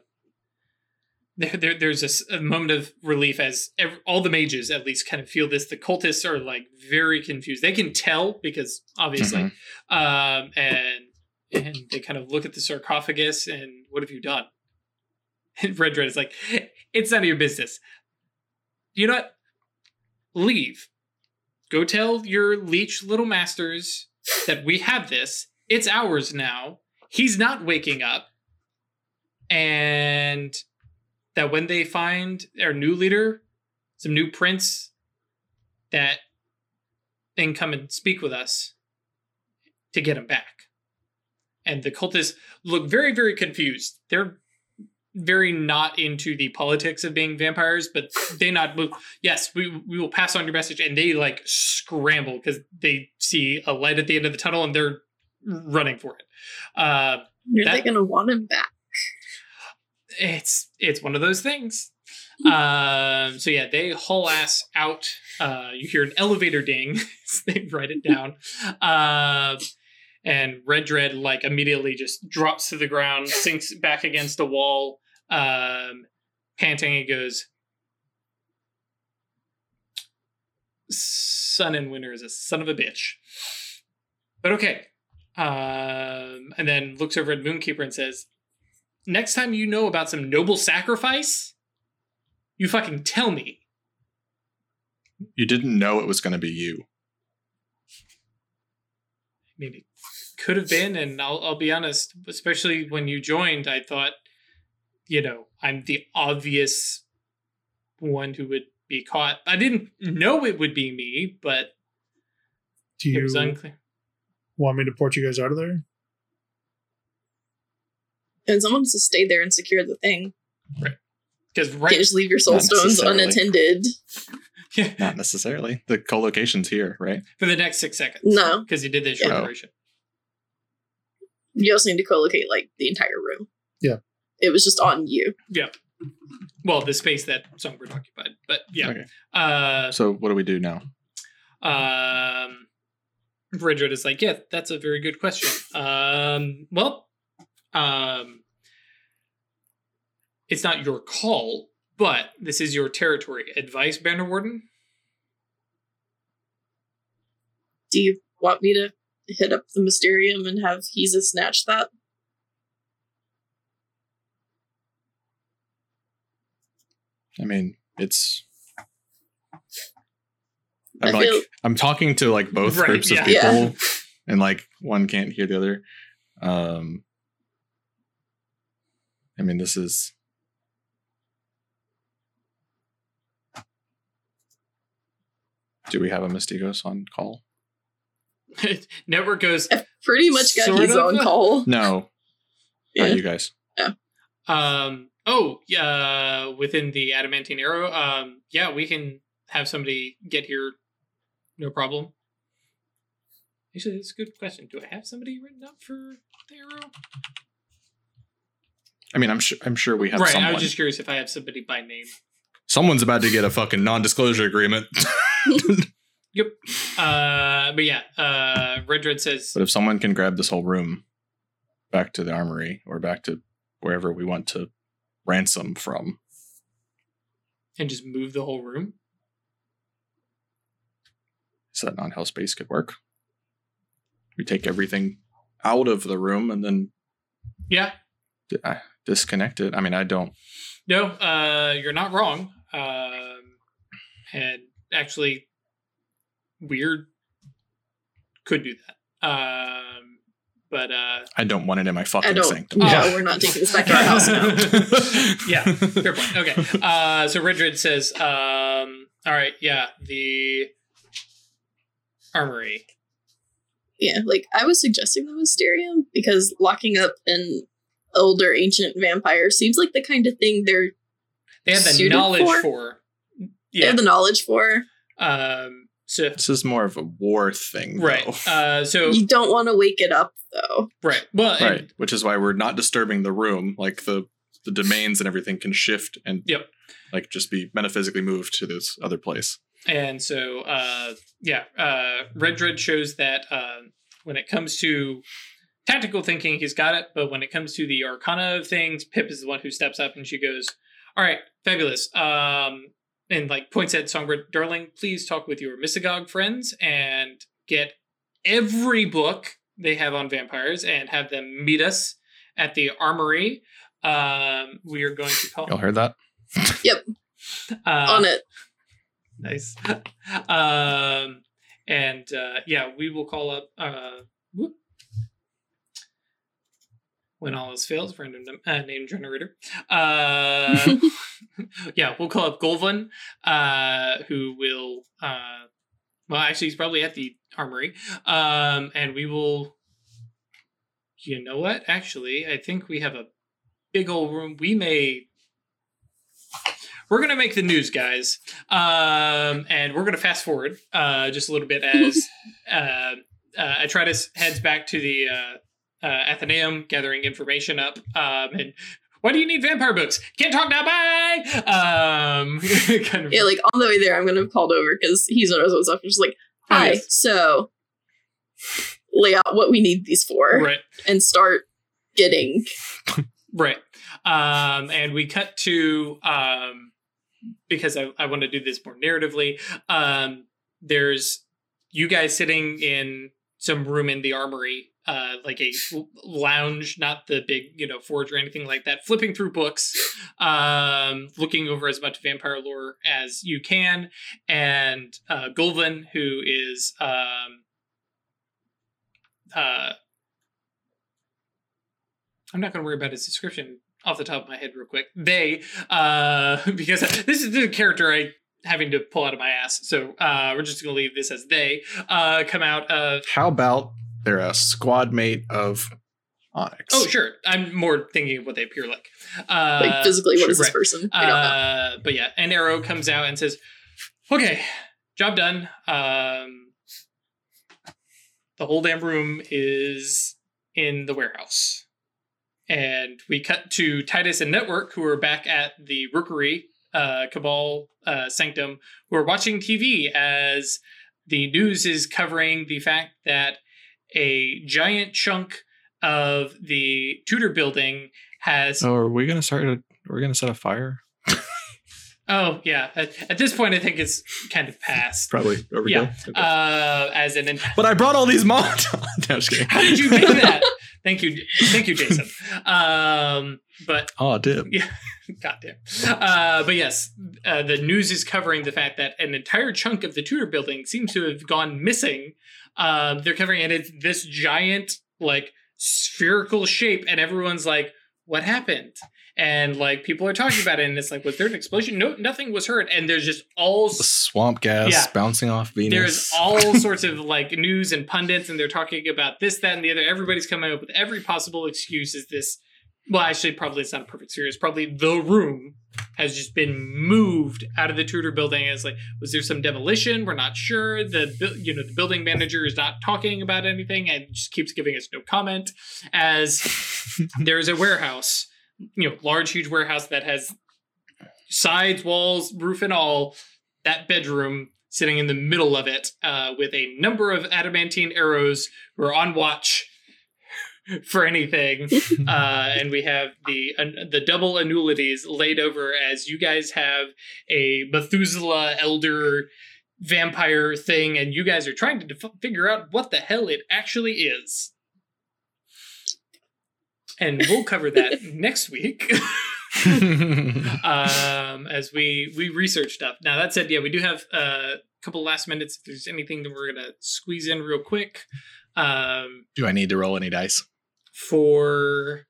Speaker 1: there, there, there's a a, moment of relief as ev all the mages at least kind of feel this. The cultists are like very confused. They can tell because obviously,
Speaker 3: Mhm.
Speaker 1: um, and and they kind of look at the sarcophagus and what have you done? And Red Dread is like, it's none of your business. You know what? Leave. Go tell your leech little masters that we have this. It's ours now. He's not waking up. And that when they find our new leader, some new prince, that then come and speak with us to get him back. And the cultists look very, very confused. They're very not into the politics of being vampires, but they not move. yes, we we will pass on your message, and they like scramble because they see a light at the end of the tunnel and they're running for it. Uh,
Speaker 2: Are they gonna want him back?
Speaker 1: it's it's one of those things. Um, so yeah, they haul ass out. Uh, you hear an elevator ding. they write it down. Um, and Red Dread like immediately just drops to the ground, sinks back against a wall, um, panting. he goes, "Sun and Winter is a son of a bitch." But okay. Um, and then looks over at Moonkeeper and says, next time you know about some noble sacrifice, you fucking tell me.
Speaker 3: You didn't know it was going to be you.
Speaker 1: I mean, it could have been, and I'll, I'll be honest, especially when you joined, I thought, you know, I'm the obvious one who would be caught. I didn't know it would be me, but
Speaker 4: Do
Speaker 1: it
Speaker 4: you
Speaker 1: was unclear.
Speaker 4: want me to port you guys out of there?
Speaker 2: And someone has to stay there and secure the thing. Right.
Speaker 1: Because
Speaker 2: You
Speaker 1: right,
Speaker 2: can't just leave your soul
Speaker 3: Not
Speaker 2: stones unattended.
Speaker 1: yeah,
Speaker 3: Not necessarily. The co-location's here, right?
Speaker 1: for the next six seconds.
Speaker 2: No.
Speaker 1: because you did this short oh.
Speaker 3: Yeah.
Speaker 1: duration.
Speaker 2: You also need to co-locate like the entire room.
Speaker 4: Yeah.
Speaker 2: It was just on you. Yep.
Speaker 1: Well, the space that Songbird occupied, but yeah.
Speaker 3: Okay.
Speaker 1: Uh,
Speaker 3: So what do we do now?
Speaker 1: Um, Bridget is like, yeah, that's a very good question. Um, well, um, it's not your call, but this is your territory. Advice, Banner Warden?
Speaker 2: Do you want me to hit up the Mysterium and have Heza snatch that?
Speaker 3: I mean, it's.
Speaker 2: I
Speaker 3: I'm like
Speaker 2: feel-
Speaker 3: I'm talking to like both
Speaker 1: Right,
Speaker 3: groups of
Speaker 1: yeah.
Speaker 3: people,
Speaker 2: Yeah.
Speaker 3: and like one can't hear the other. Um, I mean, this is Do we have a Mystagogue on call?
Speaker 1: Network goes,
Speaker 2: I've pretty much got
Speaker 1: Sort
Speaker 2: Heza
Speaker 1: of.
Speaker 2: on call.
Speaker 3: No,
Speaker 2: Yeah.
Speaker 3: not you guys.
Speaker 1: um, oh, yeah, within the adamantine arrow, um, yeah, we can have somebody get here, no problem. Actually, that's a good question. Do I have somebody written up for the arrow?
Speaker 3: I mean, I'm sure. I'm sure we have
Speaker 1: right,
Speaker 3: someone.
Speaker 1: I was just curious if I have somebody by name.
Speaker 3: Someone's about to get a fucking non-disclosure agreement.
Speaker 1: Yep. Uh, but yeah, uh, Red Redred says,
Speaker 3: but if someone can grab this whole room back to the armory or back to wherever we want to ransom from,
Speaker 1: and just move the whole room.
Speaker 3: so that non-hell space could work. We take everything out of the room and then
Speaker 1: Yeah.
Speaker 3: uh, disconnect it. I mean, I don't.
Speaker 1: No, uh, you're not wrong. Um, and actually, weird could do that. Um, but uh,
Speaker 3: I don't want it in my fucking sanctum.
Speaker 2: No,
Speaker 1: Yeah.
Speaker 2: we're not taking this back to our house now.
Speaker 1: yeah, fair point. Okay. Uh, so Red Dread says, um, all right, yeah, the armory.
Speaker 2: Yeah, like I was suggesting the Mysterium because locking up an older ancient vampire seems like the kind of thing they're
Speaker 1: They have the knowledge for.
Speaker 2: for? they have the knowledge for.
Speaker 1: Um, so
Speaker 3: This is more of a war thing,
Speaker 1: right.
Speaker 3: though.
Speaker 1: Uh, so
Speaker 2: You don't want to wake it up though.
Speaker 1: right. Well, and-
Speaker 3: right, which is why we're not disturbing the room. Like the the domains and everything can shift and
Speaker 1: Yep.
Speaker 3: like just be metaphysically moved to this other place.
Speaker 1: And so, uh, yeah, uh, Red Dread shows that uh, when it comes to tactical thinking, he's got it. But when it comes to the arcana of things, Pip is the one who steps up and she goes, All right, fabulous. Um, and like points at Songbird, darling, please talk with your Mystagogue friends and get every book they have on vampires and have them meet us at the armory. Um, we are going to call
Speaker 3: Y'all heard that?
Speaker 1: uh,
Speaker 2: on it.
Speaker 1: Nice. um, and uh, yeah, we will call up. Uh, whoop. When all else fails, random uh, name generator. Uh, yeah, we'll call up Golvan, uh, who will. Uh, well, actually, he's probably at the armory, um, and we will. You know what? Actually, I think we have a big old room. We may we're gonna make the news, guys, um, and we're gonna fast forward uh, just a little bit as uh, uh, Atratus heads back to the uh, Athenaeum, gathering information up. Um, and why do you need vampire books? Can't talk now. Bye. Um, kind of.
Speaker 2: Yeah, like on the way there, I'm gonna have called over because he's knows what's up. Just like,
Speaker 1: Oh,
Speaker 2: hi,
Speaker 1: yes.
Speaker 2: so lay out what we need these for,
Speaker 1: right.
Speaker 2: and start getting.
Speaker 1: Right. Um, and we cut to um, because I, I want to do this more narratively. Um, there's you guys sitting in some room in the armory, uh, like a lounge, not the big you know forge or anything like that. Flipping through books, um, looking over as much vampire lore as you can, and uh, who is um, uh, I'm not going to worry about his description off the top of my head real quick. They, uh, because this is the character I having to pull out of my ass. So uh, we're just going to leave this as they uh, come out of.
Speaker 3: How about they're a squad mate of Onyx?
Speaker 1: Oh, sure. I'm more thinking of what they appear like. Uh,
Speaker 2: Like physically, what is this
Speaker 1: right.
Speaker 2: person? I don't know.
Speaker 1: Uh, but yeah, an arrow comes out and says, "Okay, job done. Um, the whole damn room is in the warehouse." And we cut to Titus and Network, who are back at the Rookery uh, Cabal uh, Sanctum, who are watching TV as the news is covering the fact that a giant chunk of the Tudor building has
Speaker 3: Oh, are we gonna start? A, we're gonna set a fire.
Speaker 1: Oh yeah. At, at this point, I think it's kind of past.
Speaker 3: Probably overdue.
Speaker 1: Yeah.
Speaker 3: Okay.
Speaker 1: Uh, as an
Speaker 3: but I brought all these mods. no, I'm just kidding.
Speaker 1: how did you make that? Thank you, thank you, Jason. Um, but
Speaker 3: Oh, damn.
Speaker 1: yeah, goddamn. Uh, but yes, uh, the news is covering the fact that an entire chunk of the Tudor building seems to have gone missing. Um, they're covering, and it's this giant, like spherical shape, and everyone's like, "What happened?" And like people are talking about it, and it's like, "Was there an explosion?" No, nothing was heard, and there's just all
Speaker 3: The swamp gas
Speaker 1: Yeah.
Speaker 3: bouncing off Venus.
Speaker 1: there's all sorts of like news and pundits and they're talking about this that and the other. Everybody's coming up with every possible excuse. Is this well actually probably it's not a perfect series. Probably the room has just been moved out of the tudor building. It's like was there some demolition? We're not sure. The you know the building manager is not talking about anything and just keeps giving us no comment. As there is a warehouse you know large huge warehouse that has sides, walls, roof, and all. That bedroom sitting in the middle of it, uh, with a number of adamantine arrows who are on watch for anything. uh, and we have the uh, the double annuities laid over as you guys have a Methuselah elder vampire thing, and you guys are trying to def- figure out what the hell it actually is. And we'll cover that next week. um, as we we research stuff. Now that said, yeah, we do have uh, a couple last minutes. If there's anything that we're gonna squeeze in real quick, um,
Speaker 3: Do I need to roll any dice?
Speaker 1: for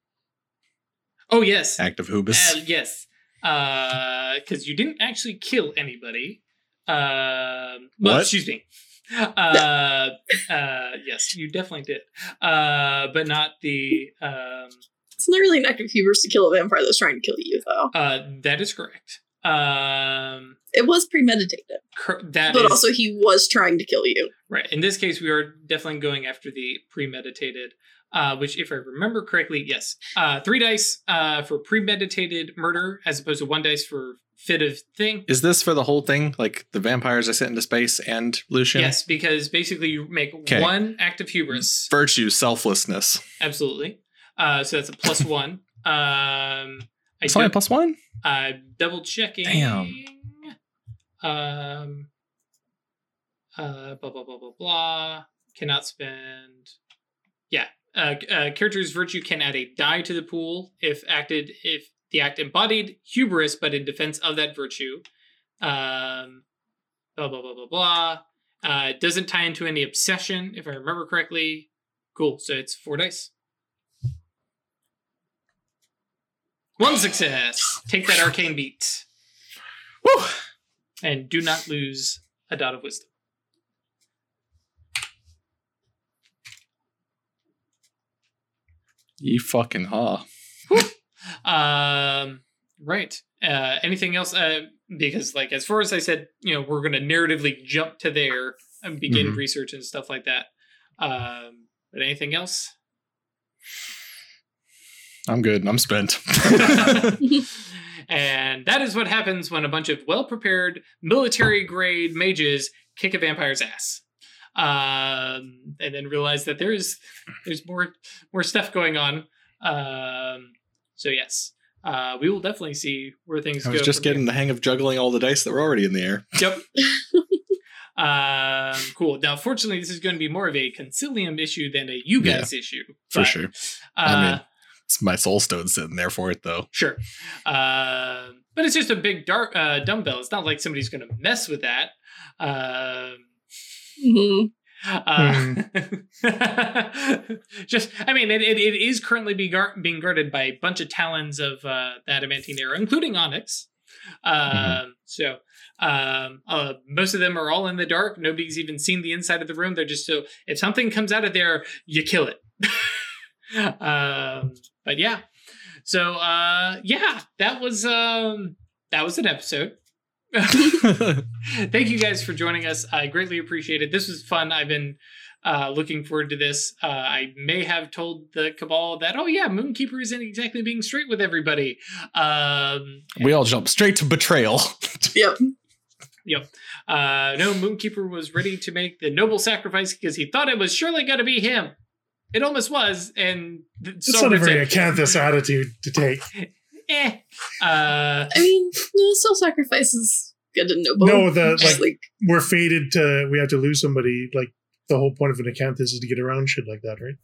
Speaker 1: oh yes,
Speaker 3: Active Hubris.
Speaker 1: uh, yes, because you didn't actually kill anybody. Um, well,
Speaker 3: What?
Speaker 1: excuse me. Uh, uh, yes, you definitely did, uh, but not the. Um,
Speaker 2: It's not really an of hubris to kill a vampire that's trying to kill you, though.
Speaker 1: uh, that is correct. Um,
Speaker 2: It was premeditated,
Speaker 1: cor- that
Speaker 2: but
Speaker 1: is-
Speaker 2: also he was trying to kill you.
Speaker 1: Right. In this case, we are definitely going after the premeditated, uh, which, if I remember correctly, yes, uh, three dice uh, for premeditated murder as opposed to one dice for fit of thing.
Speaker 3: Is this for the whole thing? Like the vampires I sent into space and Lucian?
Speaker 1: Yes, because basically you make one act of hubris.
Speaker 3: Virtue, selflessness.
Speaker 1: Absolutely. Uh, so that's a plus one. Um, I
Speaker 3: It's only plus one?
Speaker 1: I'm double checking.
Speaker 3: Damn.
Speaker 1: Um. Uh. Blah blah blah blah blah. Cannot spend. Yeah. Uh, uh, character's virtue can add a die to the pool if acted if the act embodied hubris, but in defense of that virtue. Um. Blah blah blah blah blah. Uh, doesn't tie into any obsession, if I remember correctly. Cool. So it's four dice. One success. Take that arcane beat.
Speaker 3: Woo!
Speaker 1: And do not lose a dot of wisdom.
Speaker 3: Ye fucking ha.
Speaker 1: Um, right. Uh, anything else? Uh, because like as far as I said, you know, we're gonna narratively jump to there and begin
Speaker 3: Mhm.
Speaker 1: research and stuff like that. Um, but anything else?
Speaker 3: I'm good. I'm spent.
Speaker 1: and that is what happens when a bunch of well-prepared military grade mages kick a vampire's ass. Um, and then realize that there's there's more more stuff going on. Um, so yes, uh, we will definitely see where things
Speaker 3: I
Speaker 1: go.
Speaker 3: was just getting the hang of juggling all the dice that were already in the air.
Speaker 1: Yep. um, cool. Now, fortunately, this is going to be more of a concilium issue than a you
Speaker 3: Yeah,
Speaker 1: guys issue.
Speaker 3: For sure.
Speaker 1: Uh,
Speaker 3: I mean, it's my soul stone sitting there for it, though.
Speaker 1: Sure. Uh, but it's just a big dark uh, dumbbell. It's not like somebody's going to mess with that. Um,
Speaker 2: Mhm.
Speaker 1: uh, just, I mean, it, it, it is currently be gar- being guarded by a bunch of talons of uh, the adamantine arrow, including Onyx. Um, So um, uh, most of them are all in the dark. Nobody's even seen the inside of the room. They're just so if something comes out of there, you kill it. um, but yeah, so uh, yeah, that was um, that was an episode. Thank you guys for joining us. I greatly appreciate it. This was fun. I've been uh, looking forward to this. Uh, I may have told the cabal that, oh yeah, Moonkeeper isn't exactly being straight with everybody. Um,
Speaker 3: we all jump straight to betrayal.
Speaker 2: Yep.
Speaker 1: uh, no, Moonkeeper was ready to make the noble sacrifice because he thought it was surely going to be him. It almost was, and th-
Speaker 4: It's not a
Speaker 1: Sovereign
Speaker 4: very
Speaker 1: said,
Speaker 4: acanthus attitude to take.
Speaker 1: eh. Uh,
Speaker 2: I mean, no, self sacrifice is good and noble.
Speaker 4: No, the like
Speaker 2: like
Speaker 4: we're fated to we have to lose somebody. Like the whole point of an account is to get around shit like that, right?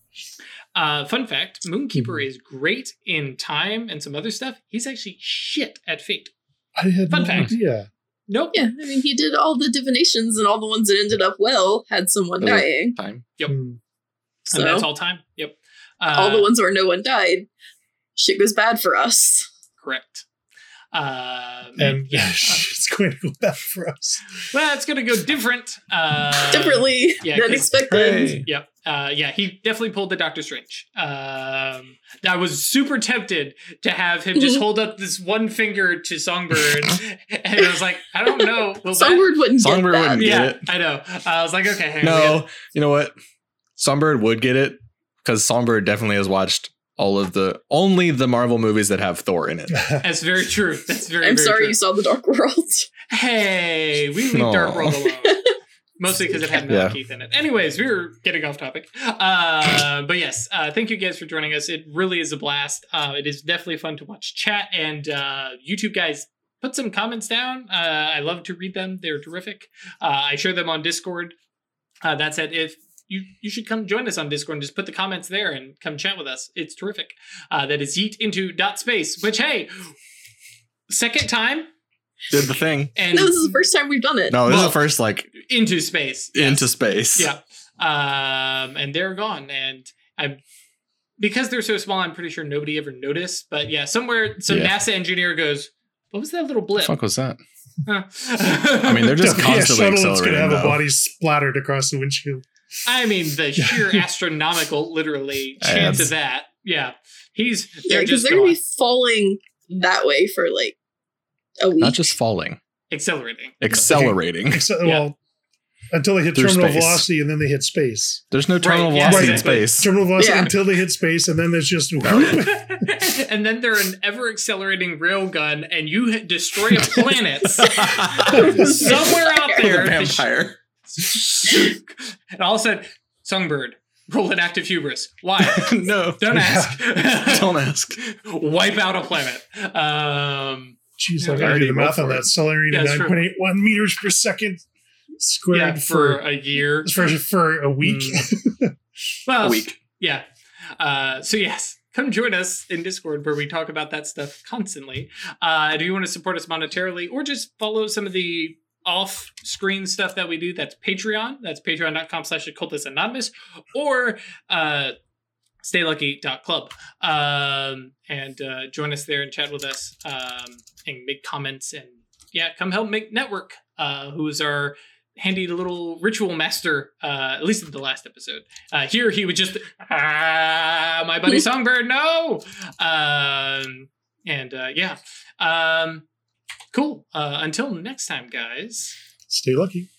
Speaker 1: Uh, fun fact: Moonkeeper
Speaker 4: Mhm.
Speaker 1: is great in time and some other stuff. He's actually shit at fate.
Speaker 4: I had
Speaker 1: Fun
Speaker 4: no
Speaker 1: fact.
Speaker 4: idea.
Speaker 1: Nope.
Speaker 2: yeah, I mean, he did all the divinations, and all the ones that ended up well had someone
Speaker 3: Okay.
Speaker 2: dying.
Speaker 3: Time.
Speaker 1: Yep.
Speaker 4: Hmm.
Speaker 2: So
Speaker 1: and that's all time. Yep. Uh,
Speaker 2: all the ones where no one died, shit goes bad for us.
Speaker 1: Correct. Uh,
Speaker 4: And
Speaker 1: yeah.
Speaker 4: it's going to go bad for us.
Speaker 1: well, it's gonna go different. Uh,
Speaker 2: Differently
Speaker 1: yeah,
Speaker 2: than
Speaker 1: 'cause-
Speaker 2: expected.
Speaker 3: Hey.
Speaker 1: Yep. Uh, yeah, he definitely pulled the Doctor Strange. Um, I was super tempted to have him just hold up this one finger to Songbird, and I was like, I don't know. Will that-
Speaker 2: Songbird wouldn't
Speaker 3: Songbird
Speaker 2: get
Speaker 3: wouldn't get
Speaker 1: yeah,
Speaker 3: it.
Speaker 1: I know. I was like, okay, hang on,
Speaker 3: No, you know what? Songbird would get it because Songbird definitely has watched all of the only the Marvel movies that have Thor in it.
Speaker 1: That's very true. That's very.
Speaker 2: I'm
Speaker 1: very
Speaker 2: sorry
Speaker 1: true.
Speaker 2: you saw the Dark World.
Speaker 1: Hey, we leave
Speaker 3: Aw.
Speaker 1: Dark World alone. Mostly because it had Mel
Speaker 3: Yeah.
Speaker 1: Keith in it. Anyways, we were getting off topic. Uh, but yes, uh, thank you guys for joining us. It really is a blast. Uh, it is definitely fun to watch chat and uh, YouTube guys. Put some comments down. Uh, I love to read them. They're terrific. Uh, I share them on Discord. Uh, that said, if you you should come join us on Discord and just put the comments there and come chat with us. It's terrific. Uh, that is yeet into dot space. Which hey, second time
Speaker 3: Did the thing.
Speaker 1: and
Speaker 2: no, this is the first time we've done it.
Speaker 3: No, this is the first like
Speaker 1: into space. Yes.
Speaker 3: into space.
Speaker 1: Yeah. Um, and they're gone. And I'm because they're so small, I'm pretty sure nobody ever noticed. But yeah, somewhere some
Speaker 3: Yeah.
Speaker 1: NASA engineer goes, What was that little
Speaker 3: The
Speaker 1: blip?
Speaker 3: fuck was that?
Speaker 1: Huh.
Speaker 3: I mean, they're just
Speaker 4: Yeah,
Speaker 3: constantly
Speaker 4: shuttle that's gonna
Speaker 3: accelerating.
Speaker 4: have a body splattered across the windshield.
Speaker 1: I mean the sheer astronomical literally chance of that. Yeah. He's
Speaker 2: yeah,
Speaker 1: they're
Speaker 2: because
Speaker 1: just
Speaker 2: they're gonna be falling that way for like a week.
Speaker 3: Not just falling,
Speaker 1: accelerating.
Speaker 3: accelerating.
Speaker 4: Except,
Speaker 1: Yeah.
Speaker 4: Well, until they hit
Speaker 3: Through
Speaker 4: terminal
Speaker 3: space.
Speaker 4: velocity and then they hit space.
Speaker 3: There's no terminal
Speaker 1: yeah,
Speaker 3: velocity in space.
Speaker 4: Terminal velocity
Speaker 2: Yeah.
Speaker 4: until they hit space, and then there's just
Speaker 1: and then they're an ever accelerating railgun and you destroy a planet somewhere out there.
Speaker 3: The
Speaker 1: there.
Speaker 3: vampire.
Speaker 1: and all of a sudden, Songbird, roll an active hubris. Why?
Speaker 3: no,
Speaker 1: Don't ask.
Speaker 3: don't ask.
Speaker 1: Wipe out a planet. Um,
Speaker 4: Jeez,
Speaker 1: Yeah,
Speaker 4: I gotta
Speaker 3: already
Speaker 4: do the math on that. Accelerating
Speaker 1: Yeah, it's true.
Speaker 4: 9.81 meters per second squared
Speaker 1: yeah, for
Speaker 4: for,
Speaker 1: a year.
Speaker 4: for for a week.
Speaker 1: Well,
Speaker 3: A week.
Speaker 1: Yeah. Uh, so yes, come join us in Discord where we talk about that stuff constantly. Uh, do you want to support us monetarily or just follow some of the off-screen stuff that we do? That's Patreon. That's patreon.com slash occultist anonymous or uh, staylucky.club. Um, and uh, join us there and chat with us um, and make comments and yeah, come help make network. Uh, who is our handy little ritual master? Uh, at least in the last episode. Uh, here he would just ah, my buddy Songbird, no. Um, and uh, yeah, um, cool. Uh, until next time, guys.
Speaker 4: Stay lucky.